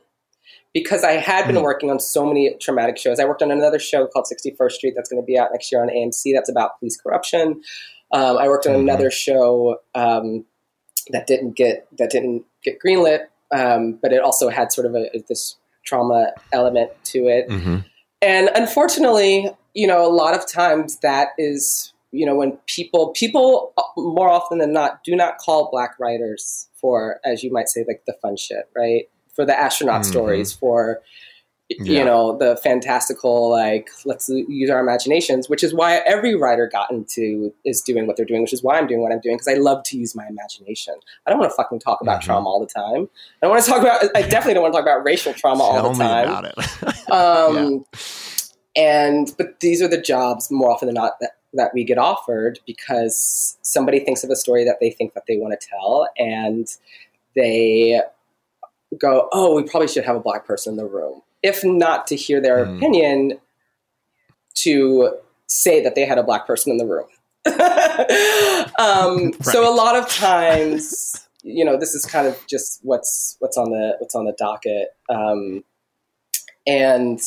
[SPEAKER 2] Because I had been mm. working on so many traumatic shows. I worked on another show called 61st Street that's going to be out next year on AMC. That's about police corruption. Um, I worked on mm-hmm. another show um, that didn't get that didn't get greenlit, um, but it also had sort of a, this trauma element to it. Mm-hmm. And unfortunately, you know, a lot of times that is you know when people people uh, more often than not do not call black writers for as you might say like the fun shit right for the astronaut mm-hmm. stories for yeah. you know the fantastical like let's use our imaginations which is why every writer got into is doing what they're doing which is why i'm doing what i'm doing because i love to use my imagination i don't want to fucking talk about mm-hmm. trauma all the time i don't want to talk about i definitely don't want to talk about racial trauma all the time
[SPEAKER 1] about it.
[SPEAKER 2] um, yeah. and but these are the jobs more often than not that that we get offered because somebody thinks of a story that they think that they want to tell and they go, "Oh, we probably should have a black person in the room." If not to hear their mm. opinion, to say that they had a black person in the room. um, right. So a lot of times, you know, this is kind of just what's what's on the what's on the docket, um, and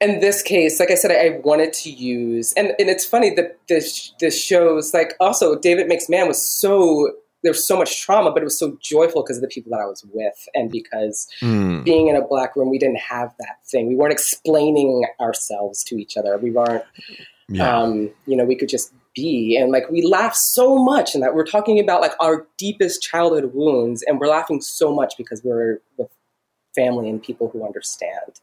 [SPEAKER 2] in this case, like I said, I wanted to use, and, and it's funny that this this shows like also David Makes Man was so there's so much trauma, but it was so joyful because of the people that I was with, and because mm. being in a black room, we didn't have that thing. We weren't explaining ourselves to each other. We weren't.
[SPEAKER 1] Yeah.
[SPEAKER 2] Um, you know, we could just be and like we laugh so much and that we're talking about like our deepest childhood wounds and we're laughing so much because we're with family and people who understand.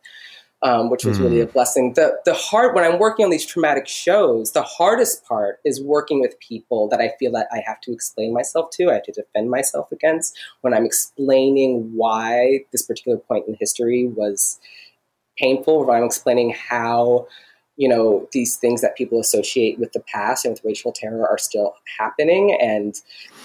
[SPEAKER 2] Um, which was really a blessing. The the hard when I'm working on these traumatic shows, the hardest part is working with people that I feel that I have to explain myself to, I have to defend myself against when I'm explaining why this particular point in history was painful, when I'm explaining how you know these things that people associate with the past and with racial terror are still happening and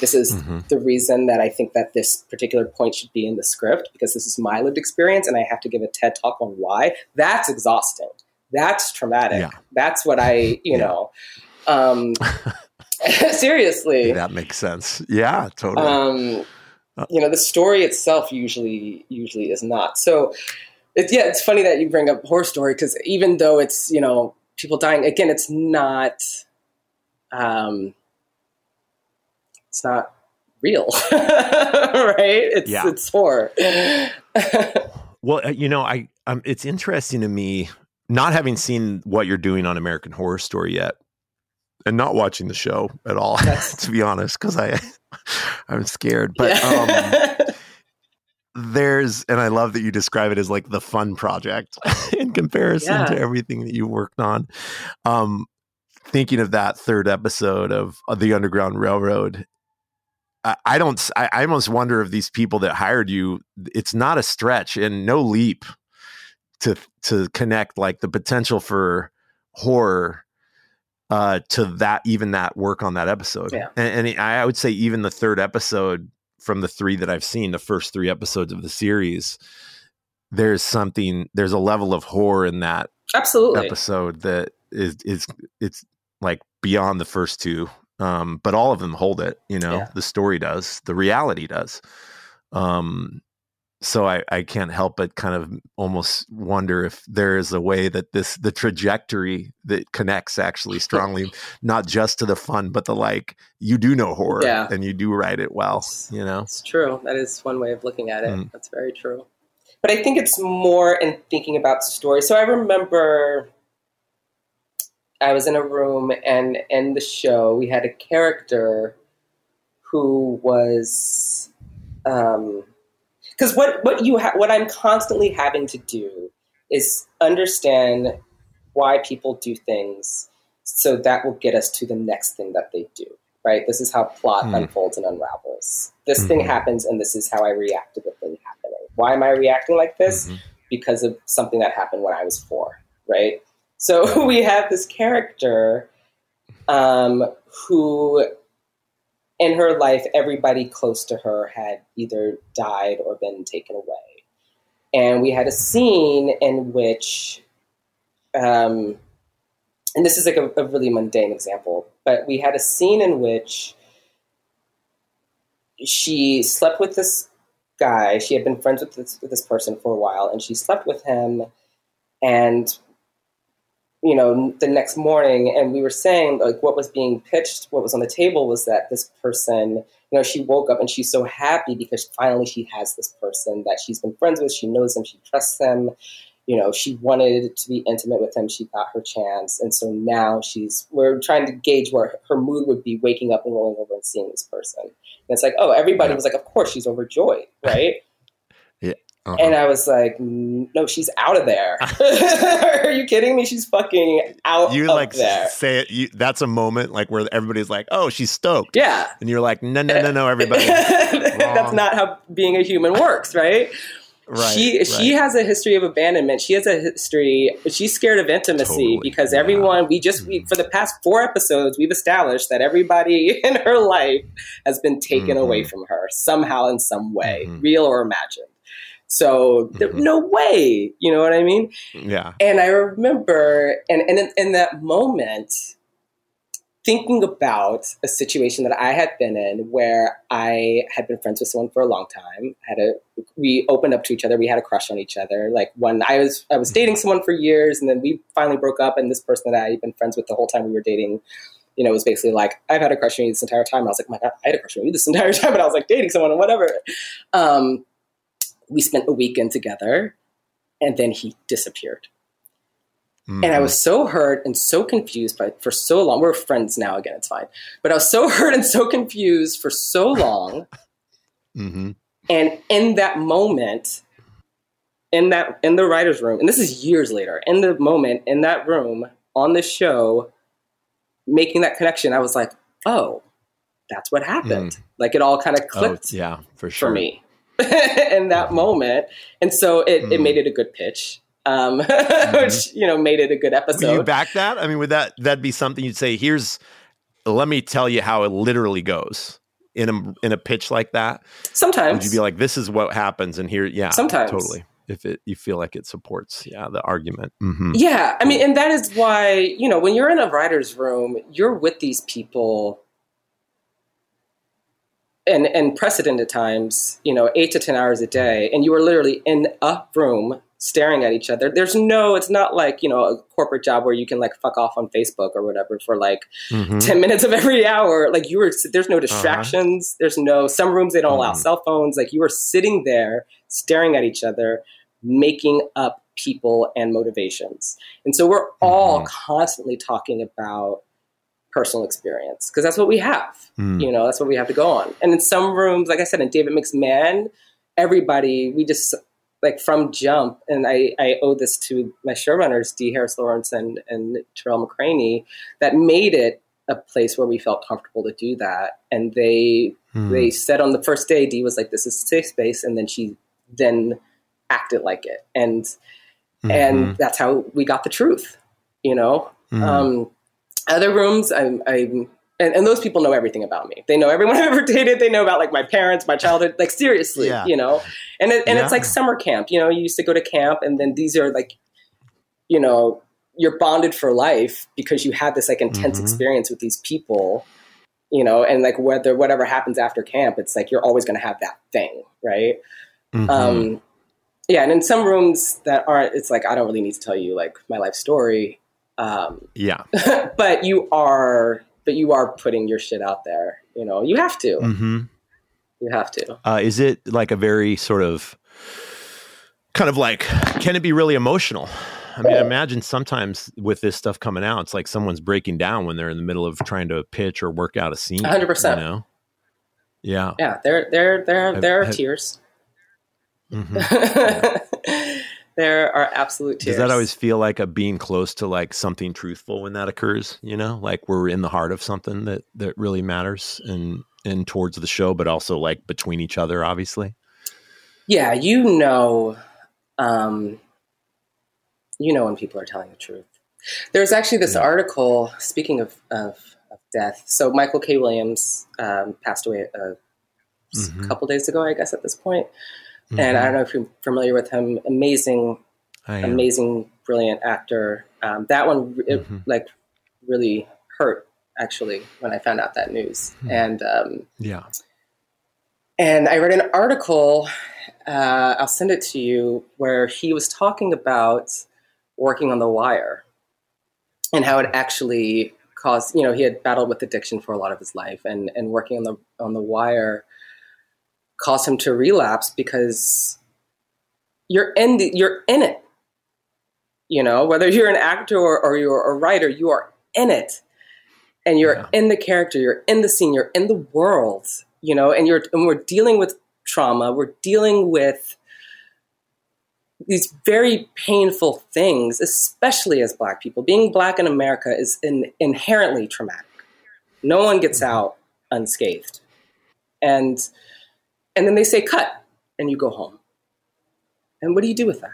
[SPEAKER 2] this is
[SPEAKER 1] Mm-hmm.
[SPEAKER 2] the reason that i think that this particular point should be in the script because this is my lived experience and i have to give a ted talk on why that's exhausting that's traumatic
[SPEAKER 1] Yeah.
[SPEAKER 2] that's what i you know um seriously
[SPEAKER 1] That makes sense. Yeah, totally.
[SPEAKER 2] um, you know the story itself usually usually is not so it's yeah it's funny that you bring up horror story because even though it's you know people dying again it's not um it's not real right it's
[SPEAKER 1] Yeah.
[SPEAKER 2] it's horror
[SPEAKER 1] Well, uh, you know, I um, it's interesting to me not having seen what you're doing on American Horror Story yet, and not watching the show at all. to be honest, because I I'm scared. But um,
[SPEAKER 2] Yeah.
[SPEAKER 1] There's, and I love that you describe it as like the fun project in comparison
[SPEAKER 2] Yeah.
[SPEAKER 1] to everything that you worked on. Um, thinking of that third episode of, of the Underground Railroad. I- I don't. I almost wonder if these people that hired you, it's not a stretch and no leap to to connect like the potential for horror uh, to that even that work on that episode.
[SPEAKER 2] Yeah.
[SPEAKER 1] And, and I would say even the third episode from the three that I've seen, the first three episodes of the series, there's something. There's a level of horror in that
[SPEAKER 2] absolutely
[SPEAKER 1] episode that is is it's like beyond the first two um but all of them hold it you know
[SPEAKER 2] Yeah.
[SPEAKER 1] the story does the reality does um so I, I can't help but kind of almost wonder if there is a way that this the trajectory that connects actually strongly not just to the fun but the like you do know horror
[SPEAKER 2] Yeah.
[SPEAKER 1] and you do write it well you know
[SPEAKER 2] It's true. That is one way of looking at it.
[SPEAKER 1] Mm.
[SPEAKER 2] That's very true. But I think it's more in thinking about story. So I remember I was in a room and in the show we had a character who was um because what what you ha- what I'm constantly having to do is understand why people do things so that will get us to the next thing that they do right this is how plot
[SPEAKER 1] Hmm.
[SPEAKER 2] unfolds and unravels this thing
[SPEAKER 1] Mhm.
[SPEAKER 2] happens and this is how i react to the thing happening why am i reacting like this
[SPEAKER 1] Mhm.
[SPEAKER 2] because of something that happened when i was four right so we have this character um, who in her life everybody close to her had either died or been taken away and we had a scene in which um, and this is like a, a really mundane example, but we had a scene in which she slept with this guy. She had been friends with this, with this person for a while, and she slept with him. And you know, the next morning, and we were saying like what was being pitched, what was on the table was that this person, you know, she woke up and she's so happy because finally she has this person that she's been friends with. She knows them, she trusts them, you know she wanted to be intimate with him she got her chance. And so now she's we're trying to gauge where her mood would be waking up and rolling over and seeing this person. And it's like oh everybody
[SPEAKER 1] Yeah.
[SPEAKER 2] was like of course she's overjoyed right
[SPEAKER 1] Uh-huh.
[SPEAKER 2] and i was like no she's out of there are you kidding me she's fucking out of there.
[SPEAKER 1] you like
[SPEAKER 2] there
[SPEAKER 1] say it you, that's a moment like where everybody's like oh she's stoked
[SPEAKER 2] yeah
[SPEAKER 1] and you're like no no no no everybody
[SPEAKER 2] that's not how being a human works right
[SPEAKER 1] right
[SPEAKER 2] she she has a history of abandonment. She has a history. She's scared of intimacy
[SPEAKER 1] Totally,
[SPEAKER 2] because
[SPEAKER 1] yeah.
[SPEAKER 2] everyone we just we, for the past four episodes we've established that everybody in her life has been taken
[SPEAKER 1] Mhm.
[SPEAKER 2] away from her somehow in some way,
[SPEAKER 1] Mhm.
[SPEAKER 2] real or imagined. So
[SPEAKER 1] Mhm.
[SPEAKER 2] no way, you know what I mean?
[SPEAKER 1] yeah
[SPEAKER 2] And I remember, and, and in, in that moment, thinking about a situation that I had been in where I had been friends with someone for a long time. Had a we opened up to each other. We had a crush on each other. Like when I was I was dating someone for years, and then we finally broke up. And this person that I had been friends with the whole time we were dating. You know, was basically like, I've had a crush on you this entire time. And I was like, my God, I had a crush on you this entire time, but I was like dating someone and whatever. Um, we spent a weekend together, and then he disappeared And I was so hurt and so confused by for so long. We're friends now again, it's fine. But I was so hurt and so confused for so long.
[SPEAKER 1] Mm-hmm.
[SPEAKER 2] And in that moment, in that in the writer's room, and this is years later, in the moment, in that room, on the show, making that connection, I was like, oh, that's what happened. Like it all kind of
[SPEAKER 1] Oh,
[SPEAKER 2] clicked
[SPEAKER 1] yeah, for sure.
[SPEAKER 2] for me in that moment. And so it, it
[SPEAKER 1] Mm.
[SPEAKER 2] made it a good pitch. Um,
[SPEAKER 1] Mm-hmm.
[SPEAKER 2] which you know made it a good
[SPEAKER 1] Would you
[SPEAKER 2] episode.
[SPEAKER 1] back that? I mean, would that that be something you'd say? Here's, let me tell you how it literally goes in a in a pitch like that.
[SPEAKER 2] Sometimes
[SPEAKER 1] Would you be like, this is what happens, and here, yeah,
[SPEAKER 2] Sometimes.
[SPEAKER 1] totally. If it you feel like it supports, yeah, the argument. hmm
[SPEAKER 2] Yeah, I mean, and that is why, you know, when you're in a writer's room, you're with these people and and precedented times, you know, eight to ten hours a day, and you are literally in a room staring at each other. There's no, it's not like, you know, a corporate job where you can like fuck off on Facebook or whatever for like
[SPEAKER 1] hmm
[SPEAKER 2] 10 minutes of every hour. Like you were, there's no distractions. There's no, some rooms they don't allow
[SPEAKER 1] Mhm.
[SPEAKER 2] cell phones. Like you were sitting there staring at each other, making up people and motivations. And so we're all
[SPEAKER 1] Mhm.
[SPEAKER 2] constantly talking about personal experience because that's what we have.
[SPEAKER 1] Mm.
[SPEAKER 2] You know, that's what we have to go on. And in some rooms, like I said, in David Man, everybody, we just like from jump, and I, I owe this to my showrunners, Dee Harris-Lawrence and, and Tarell McCraney, that made it a place where we felt comfortable to do that. And they
[SPEAKER 1] Mm.
[SPEAKER 2] they said on the first day, Dee was like, "This is a safe space," and then she then acted like it, and
[SPEAKER 1] Mhm.
[SPEAKER 2] and that's how we got the truth. You know,
[SPEAKER 1] Mhm.
[SPEAKER 2] um, other rooms, I'm, I'm and, and those people know everything about me. They know everyone I've ever dated. They know about like my parents, my childhood. Like seriously,
[SPEAKER 1] Yeah.
[SPEAKER 2] you know. And it, and
[SPEAKER 1] Yeah.
[SPEAKER 2] it's like summer camp. You know, you used to go to camp, and then these are like, you know, you're bonded for life because you had this like intense
[SPEAKER 1] Mhm.
[SPEAKER 2] experience with these people. You know, and like whether whatever happens after camp, it's like you're always going to have that thing, right?
[SPEAKER 1] Mhm.
[SPEAKER 2] Um, yeah, and in some rooms that aren't, it's like I don't really need to tell you like my life story. Um,
[SPEAKER 1] yeah.
[SPEAKER 2] but you are but you are putting your shit out there you know you have to
[SPEAKER 1] hmm
[SPEAKER 2] you have to
[SPEAKER 1] Uh, is it like a very sort of kind of like can it be really emotional? I mean, I imagine sometimes with this stuff coming out, it's like someone's breaking down when they're in the middle of trying to pitch or work out a scene.
[SPEAKER 2] 100%.
[SPEAKER 1] You know? Yeah.
[SPEAKER 2] yeah there there there there are
[SPEAKER 1] have-
[SPEAKER 2] tears
[SPEAKER 1] Mhm.
[SPEAKER 2] there are absolute tears
[SPEAKER 1] Does that always feel like a being close to like something truthful when that occurs? You know, like we're in the heart of something that that really matters and and towards the show, but also like between each other, obviously.
[SPEAKER 2] yeah you know um you know when people are telling the truth there's actually this
[SPEAKER 1] Yeah.
[SPEAKER 2] article speaking of, of of death so michael k williams um, passed away a
[SPEAKER 1] Mhm.
[SPEAKER 2] couple days ago i guess at this point
[SPEAKER 1] Mm-hmm.
[SPEAKER 2] and i don't know if you're familiar with him amazing amazing, brilliant actor. Um, that one, it,
[SPEAKER 1] Mhm.
[SPEAKER 2] like, really hurt actually when I found out that news.
[SPEAKER 1] Hmm.
[SPEAKER 2] And um,
[SPEAKER 1] Yeah.
[SPEAKER 2] and I read an article. Uh, I'll send it to you where he was talking about working on The Wire and how it actually caused. You know, he had battled with addiction for a lot of his life, and and working on the on The Wire caused him to relapse because you're in the, you're in it. You know, whether you're an actor or, or you're a writer, you are in it, and you're
[SPEAKER 1] Yeah.
[SPEAKER 2] in the character, you're in the scene, you're in the world. You know, and you're and we're dealing with trauma, we're dealing with these very painful things, especially as Black people. Being Black in America is in, inherently traumatic. No one gets out unscathed, and and then they say cut, and you go home. And what do you do with that?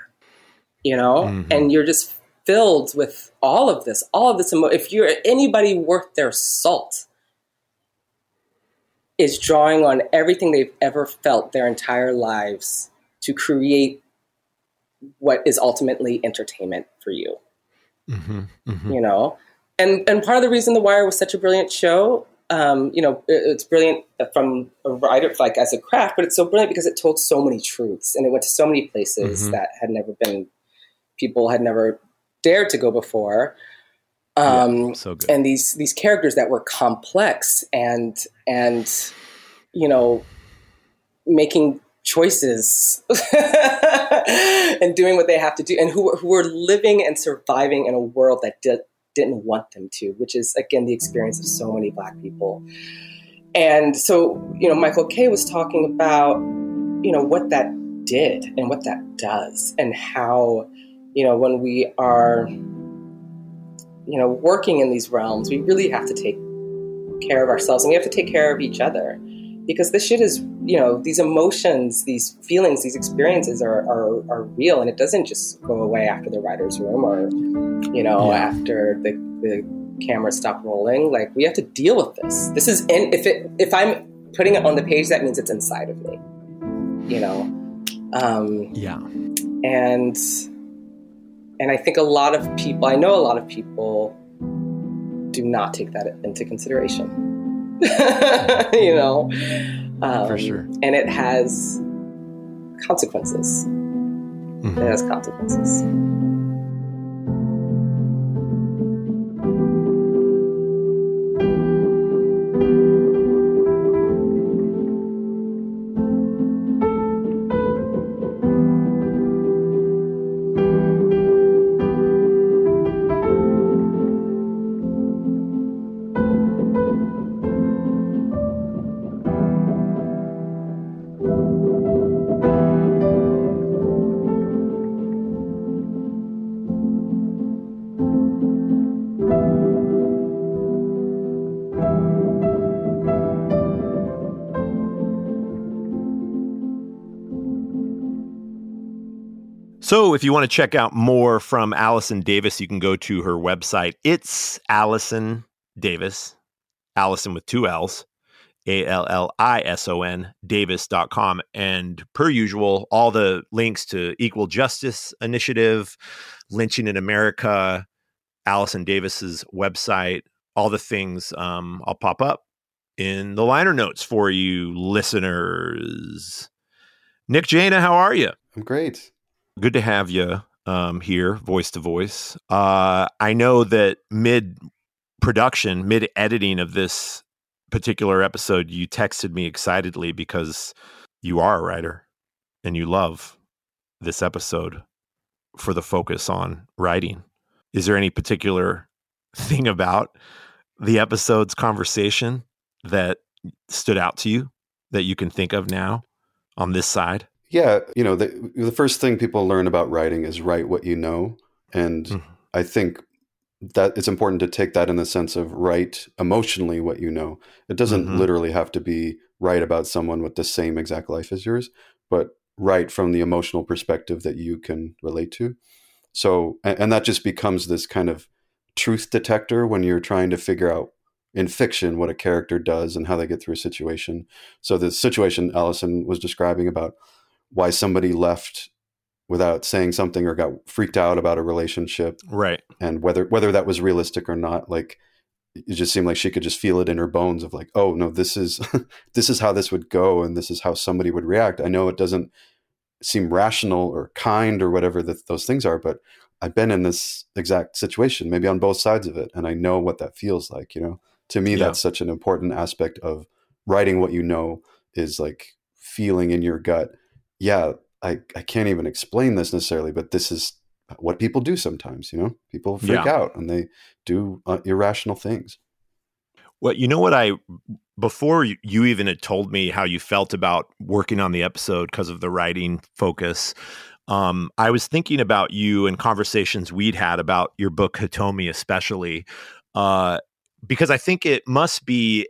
[SPEAKER 2] You know,
[SPEAKER 1] Mhm.
[SPEAKER 2] and you're just filled with all of this, all of this. Emo- if you're anybody worth their salt, is drawing on everything they've ever felt their entire lives to create what is ultimately entertainment for you
[SPEAKER 1] hmm hmm
[SPEAKER 2] you know and and part of the reason the wire was such a brilliant show um, you know it- it's brilliant from a writer like as a craft but it's so brilliant because it told so many truths and it went to so many places
[SPEAKER 1] Mhm.
[SPEAKER 2] that had never been people had never dared to go before um,
[SPEAKER 1] so good.
[SPEAKER 2] and these these characters that were complex and and you know making choices and doing what they have to do, and who who are living and surviving in a world that did, didn't want them to, which is again the experience of so many Black people. And so, you know, Michael K was talking about, you know, what that did and what that does, and how, you know, when we are, you know, working in these realms, we really have to take care of ourselves and we have to take care of each other because this shit is you know these emotions these feelings these experiences are, are, are real and it doesn't just go away after the writer's room or you know yeah. after the, the camera stop rolling like we have to deal with this this is in if it if i'm putting it on the page that means it's inside of me you know um
[SPEAKER 1] yeah
[SPEAKER 2] and and i think a lot of people i know a lot of people do not take that into consideration you know?
[SPEAKER 1] Um, For sure.
[SPEAKER 2] And it has consequences. Mm-hmm. It has consequences.
[SPEAKER 1] So, if you want to check out more from Allison Davis, you can go to her website. It's Allison Davis, Allison with two L's, A L L I S O N, Davis.com. And per usual, all the links to Equal Justice Initiative, Lynching in America, Allison Davis's website, all the things um, I'll pop up in the liner notes for you listeners. Nick Jaina, how are you?
[SPEAKER 4] I'm great
[SPEAKER 1] good to have you um, here, voice to voice. Uh, I know that mid production, mid editing of this particular episode, you texted me excitedly because you are a writer and you love this episode for the focus on writing. Is there any particular thing about the episode's conversation that stood out to you that you can think of now on this side?
[SPEAKER 4] Yeah, you know, the, the first thing people learn about writing is write what you know. And mm-hmm. I think that it's important to take that in the sense of write emotionally what you know. It doesn't mm-hmm. literally have to be write about someone with the same exact life as yours, but write from the emotional perspective that you can relate to. So, and, and that just becomes this kind of truth detector when you're trying to figure out in fiction what a character does and how they get through a situation. So the situation Allison was describing about why somebody left without saying something or got freaked out about a relationship.
[SPEAKER 1] Right.
[SPEAKER 4] And whether whether that was realistic or not like it just seemed like she could just feel it in her bones of like oh no this is this is how this would go and this is how somebody would react. I know it doesn't seem rational or kind or whatever that those things are but i've been in this exact situation maybe on both sides of it and i know what that feels like you know? To me yeah. that's such an important aspect of writing what you know is like feeling in your gut yeah, I, I can't even explain this necessarily, but this is what people do sometimes, you know, people freak yeah. out and they do uh, irrational things.
[SPEAKER 1] Well, you know what I before you even had told me how you felt about working on the episode because of the writing focus, um, I was thinking about you and conversations we'd had about your book Hitomi, especially uh, because I think it must be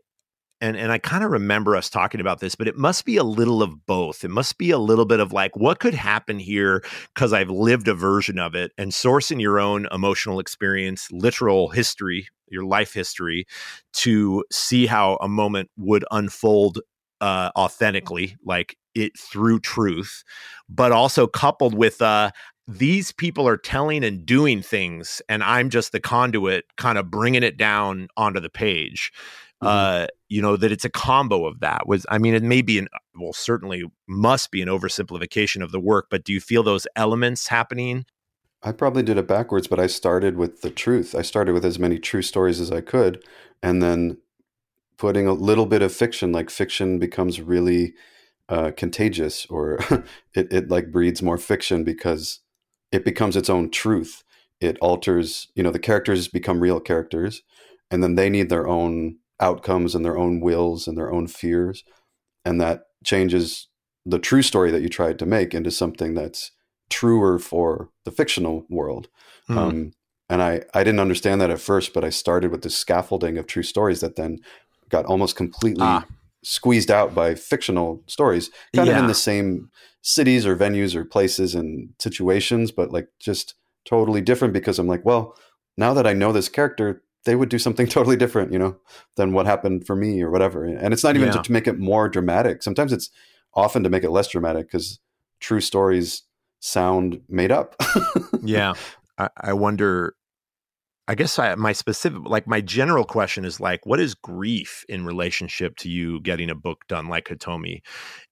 [SPEAKER 1] and and I kind of remember us talking about this, but it must be a little of both. It must be a little bit of like what could happen here because I've lived a version of it and sourcing your own emotional experience, literal history, your life history to see how a moment would unfold uh, authentically, like it through truth, but also coupled with uh, these people are telling and doing things, and I'm just the conduit, kind of bringing it down onto the page. Mm-hmm. Uh, you know that it's a combo of that was i mean it may be an well certainly must be an oversimplification of the work but do you feel those elements happening
[SPEAKER 4] i probably did it backwards but i started with the truth i started with as many true stories as i could and then putting a little bit of fiction like fiction becomes really uh, contagious or it, it like breeds more fiction because it becomes its own truth. It alters, you know, the characters become real characters and then they need their own outcomes and their own wills and their own fears. And that changes the true story that you tried to make into something that's truer for the fictional world. Mm. Um, and I, I didn't understand that at first, but I started with this scaffolding of true stories that then got almost completely ah. squeezed out by fictional stories, kind yeah. of in the same cities or venues or places and situations, but like just totally different because I'm like, well, now that I know this character, they would do something totally different, you know, than what happened for me or whatever. And it's not even yeah. to, to, make it more dramatic. Sometimes it's often to make it less dramatic because true stories sound made up.
[SPEAKER 1] yeah. I, I wonder I guess I, my specific, like my general question is like, what is grief in relationship to you getting a book done like Hitomi?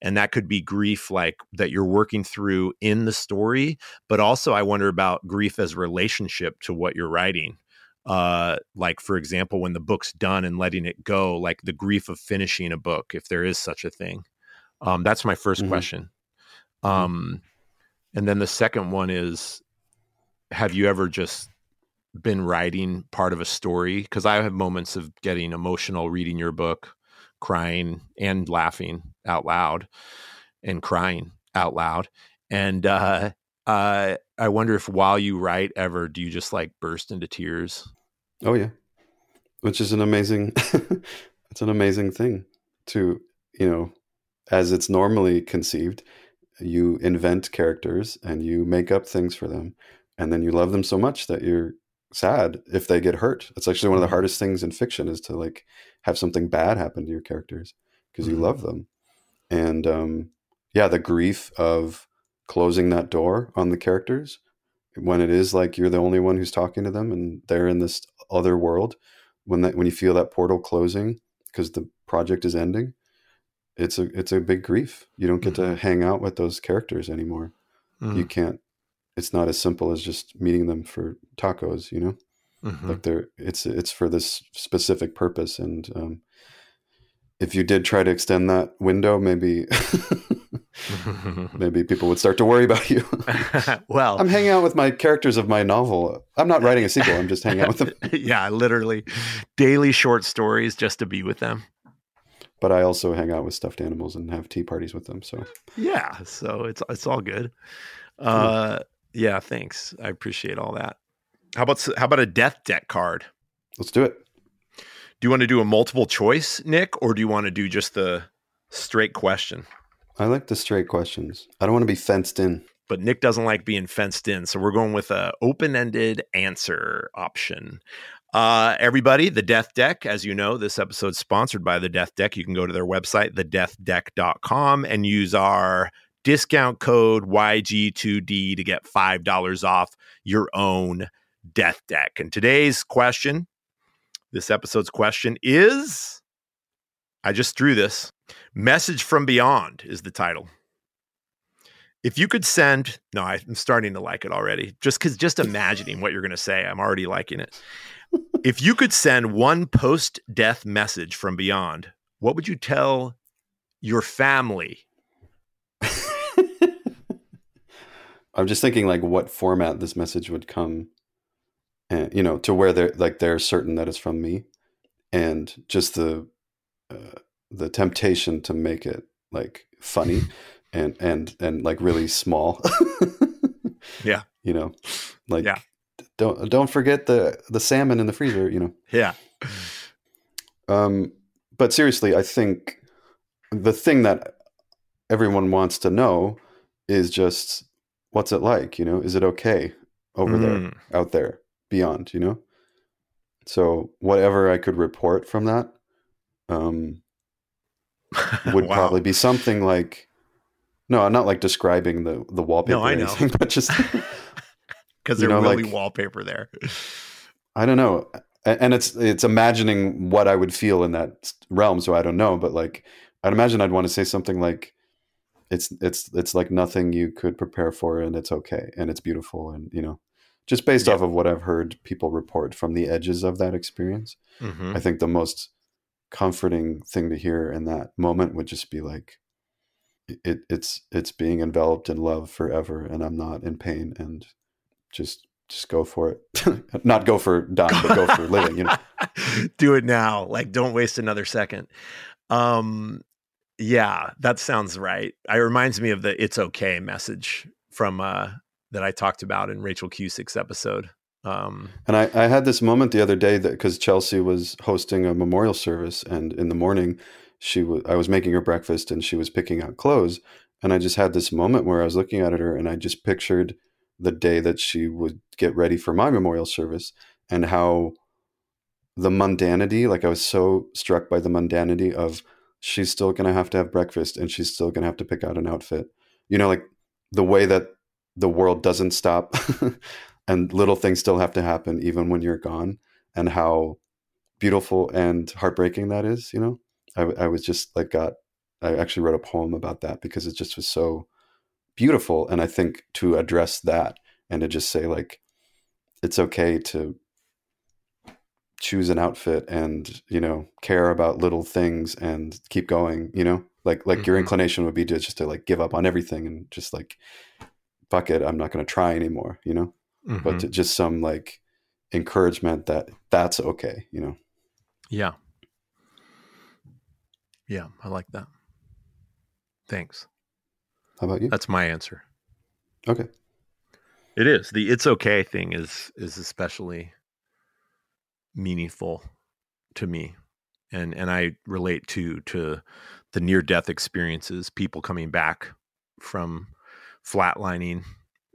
[SPEAKER 1] And that could be grief like that you're working through in the story, but also I wonder about grief as relationship to what you're writing. Uh, like for example, when the book's done and letting it go, like the grief of finishing a book, if there is such a thing. Um, that's my 1st mm-hmm. question. Mm-hmm. Um, and then the second one is, have you ever just been writing part of a story because I have moments of getting emotional reading your book, crying and laughing out loud and crying out loud. And uh, uh, I wonder if while you write ever, do you just like burst into tears?
[SPEAKER 4] Oh yeah. Which is an amazing it's an amazing thing to, you know, as it's normally conceived, you invent characters and you make up things for them and then you love them so much that you're sad if they get hurt. It's actually one of the mm-hmm. hardest things in fiction is to like have something bad happen to your characters because mm-hmm. you love them. And um, yeah, the grief of closing that door on the characters when it is like you're the only one who's talking to them and they're in this other world when that when you feel that portal closing because the project is ending it's a it's a big grief you don't get mm-hmm. to hang out with those characters anymore mm-hmm. you can't it's not as simple as just meeting them for tacos, you know. Mm-hmm. Like they're it's it's for this specific purpose, and um, if you did try to extend that window, maybe maybe people would start to worry about you.
[SPEAKER 1] well,
[SPEAKER 4] I'm hanging out with my characters of my novel. I'm not writing a sequel. I'm just hanging out with them.
[SPEAKER 1] yeah, literally daily short stories just to be with them.
[SPEAKER 4] But I also hang out with stuffed animals and have tea parties with them. So
[SPEAKER 1] yeah, so it's it's all good. Uh, yeah, thanks. I appreciate all that. How about how about a death deck card?
[SPEAKER 4] Let's do it.
[SPEAKER 1] Do you want to do a multiple choice, Nick, or do you want to do just the straight question?
[SPEAKER 4] I like the straight questions. I don't want to be fenced in.
[SPEAKER 1] But Nick doesn't like being fenced in, so we're going with a open-ended answer option. Uh, everybody, the Death Deck, as you know, this episode's sponsored by the Death Deck. You can go to their website, thedeathdeck.com, and use our discount code YG2D to get $5 off your own death deck. And today's question, this episode's question is I just drew this. Message from Beyond is the title. If you could send, no, I'm starting to like it already. Just because, just imagining what you're going to say, I'm already liking it. if you could send one post death message from Beyond, what would you tell your family
[SPEAKER 4] I'm just thinking like what format this message would come, and you know, to where they're like they're certain that it's from me, and just the uh, the temptation to make it like funny and and and like really small.
[SPEAKER 1] yeah,
[SPEAKER 4] you know, like yeah. Don't don't forget the the salmon in the freezer. You know.
[SPEAKER 1] Yeah.
[SPEAKER 4] Um, but seriously, I think the thing that everyone wants to know is just what's it like? You know, is it okay over mm. there, out there, beyond? You know, so whatever I could report from that um, would wow. probably be something like. No, I'm not like describing the the wallpaper. No, I know, anything, but just
[SPEAKER 1] because there's really like, wallpaper there.
[SPEAKER 4] I don't know, and it's it's imagining what I would feel in that realm. So I don't know, but like I'd imagine I'd want to say something like, it's it's it's like nothing you could prepare for and it's okay and it's beautiful and you know just based yeah. off of what i've heard people report from the edges of that experience mm-hmm. i think the most comforting thing to hear in that moment would just be like it, it's it's being enveloped in love forever, and I'm not in pain, and just just go for it. not go for dying, but go for living. You know,
[SPEAKER 1] do it now. Like, don't waste another second. Um, yeah, that sounds right. It reminds me of the "It's okay" message from uh, that I talked about in Rachel Cusick's episode. Um,
[SPEAKER 4] and I, I had this moment the other day that because Chelsea was hosting a memorial service, and in the morning, she was I was making her breakfast, and she was picking out clothes, and I just had this moment where I was looking at her, and I just pictured the day that she would get ready for my memorial service, and how the mundanity, like I was so struck by the mundanity of she's still going to have to have breakfast, and she's still going to have to pick out an outfit, you know, like the way that the world doesn't stop and little things still have to happen even when you're gone and how beautiful and heartbreaking that is you know I, I was just like got i actually wrote a poem about that because it just was so beautiful and i think to address that and to just say like it's okay to choose an outfit and you know care about little things and keep going you know like like mm-hmm. your inclination would be to just to like give up on everything and just like fuck it i'm not going to try anymore you know mm-hmm. but just some like encouragement that that's okay, you know?
[SPEAKER 1] Yeah. Yeah, I like that. Thanks.
[SPEAKER 4] How about you?
[SPEAKER 1] That's my answer.
[SPEAKER 4] Okay.
[SPEAKER 1] It is. The it's okay thing is is especially meaningful to me. And and I relate to to the near death experiences, people coming back from flatlining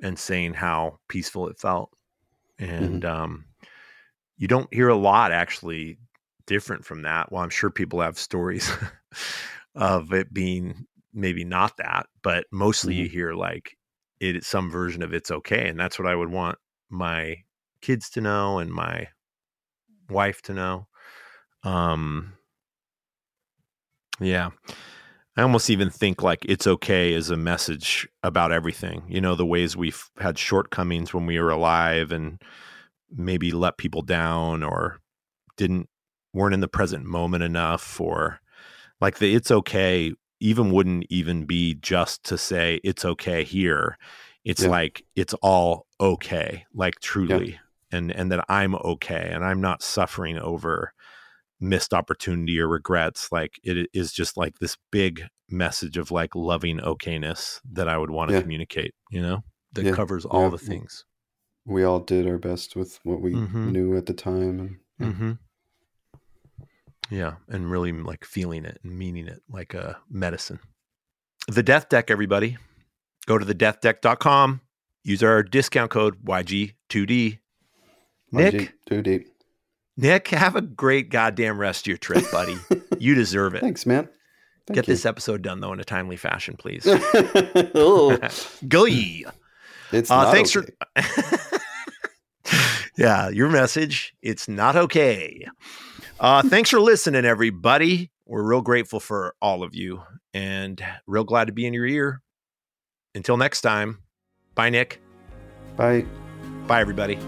[SPEAKER 1] and saying how peaceful it felt. And mm-hmm. um, you don't hear a lot actually different from that. Well, I'm sure people have stories of it being maybe not that, but mostly mm-hmm. you hear like it's some version of it's okay. And that's what I would want my kids to know and my wife to know. Um, yeah. I almost even think like it's okay as a message about everything. You know, the ways we've had shortcomings when we were alive and maybe let people down or didn't weren't in the present moment enough or like the it's okay even wouldn't even be just to say it's okay here. It's yeah. like it's all okay, like truly. Yeah. And and that I'm okay and I'm not suffering over missed opportunity or regrets like it is just like this big message of like loving okayness that i would want to yeah. communicate you know that yeah. covers all yeah. the things
[SPEAKER 4] we all did our best with what we mm-hmm. knew at the time
[SPEAKER 1] and mm-hmm. yeah and really like feeling it and meaning it like a medicine the death deck everybody go to the deathdeck.com use our discount code yg2d nick
[SPEAKER 4] YG2D.
[SPEAKER 1] Nick, have a great goddamn rest of your trip, buddy. you deserve it.
[SPEAKER 4] Thanks, man.
[SPEAKER 1] Thank Get you. this episode done though in a timely fashion, please. Go
[SPEAKER 4] It's uh, thanks okay.
[SPEAKER 1] for Yeah, your message. It's not okay. Uh, thanks for listening, everybody. We're real grateful for all of you and real glad to be in your ear. Until next time, bye, Nick.
[SPEAKER 4] Bye.
[SPEAKER 1] Bye, everybody.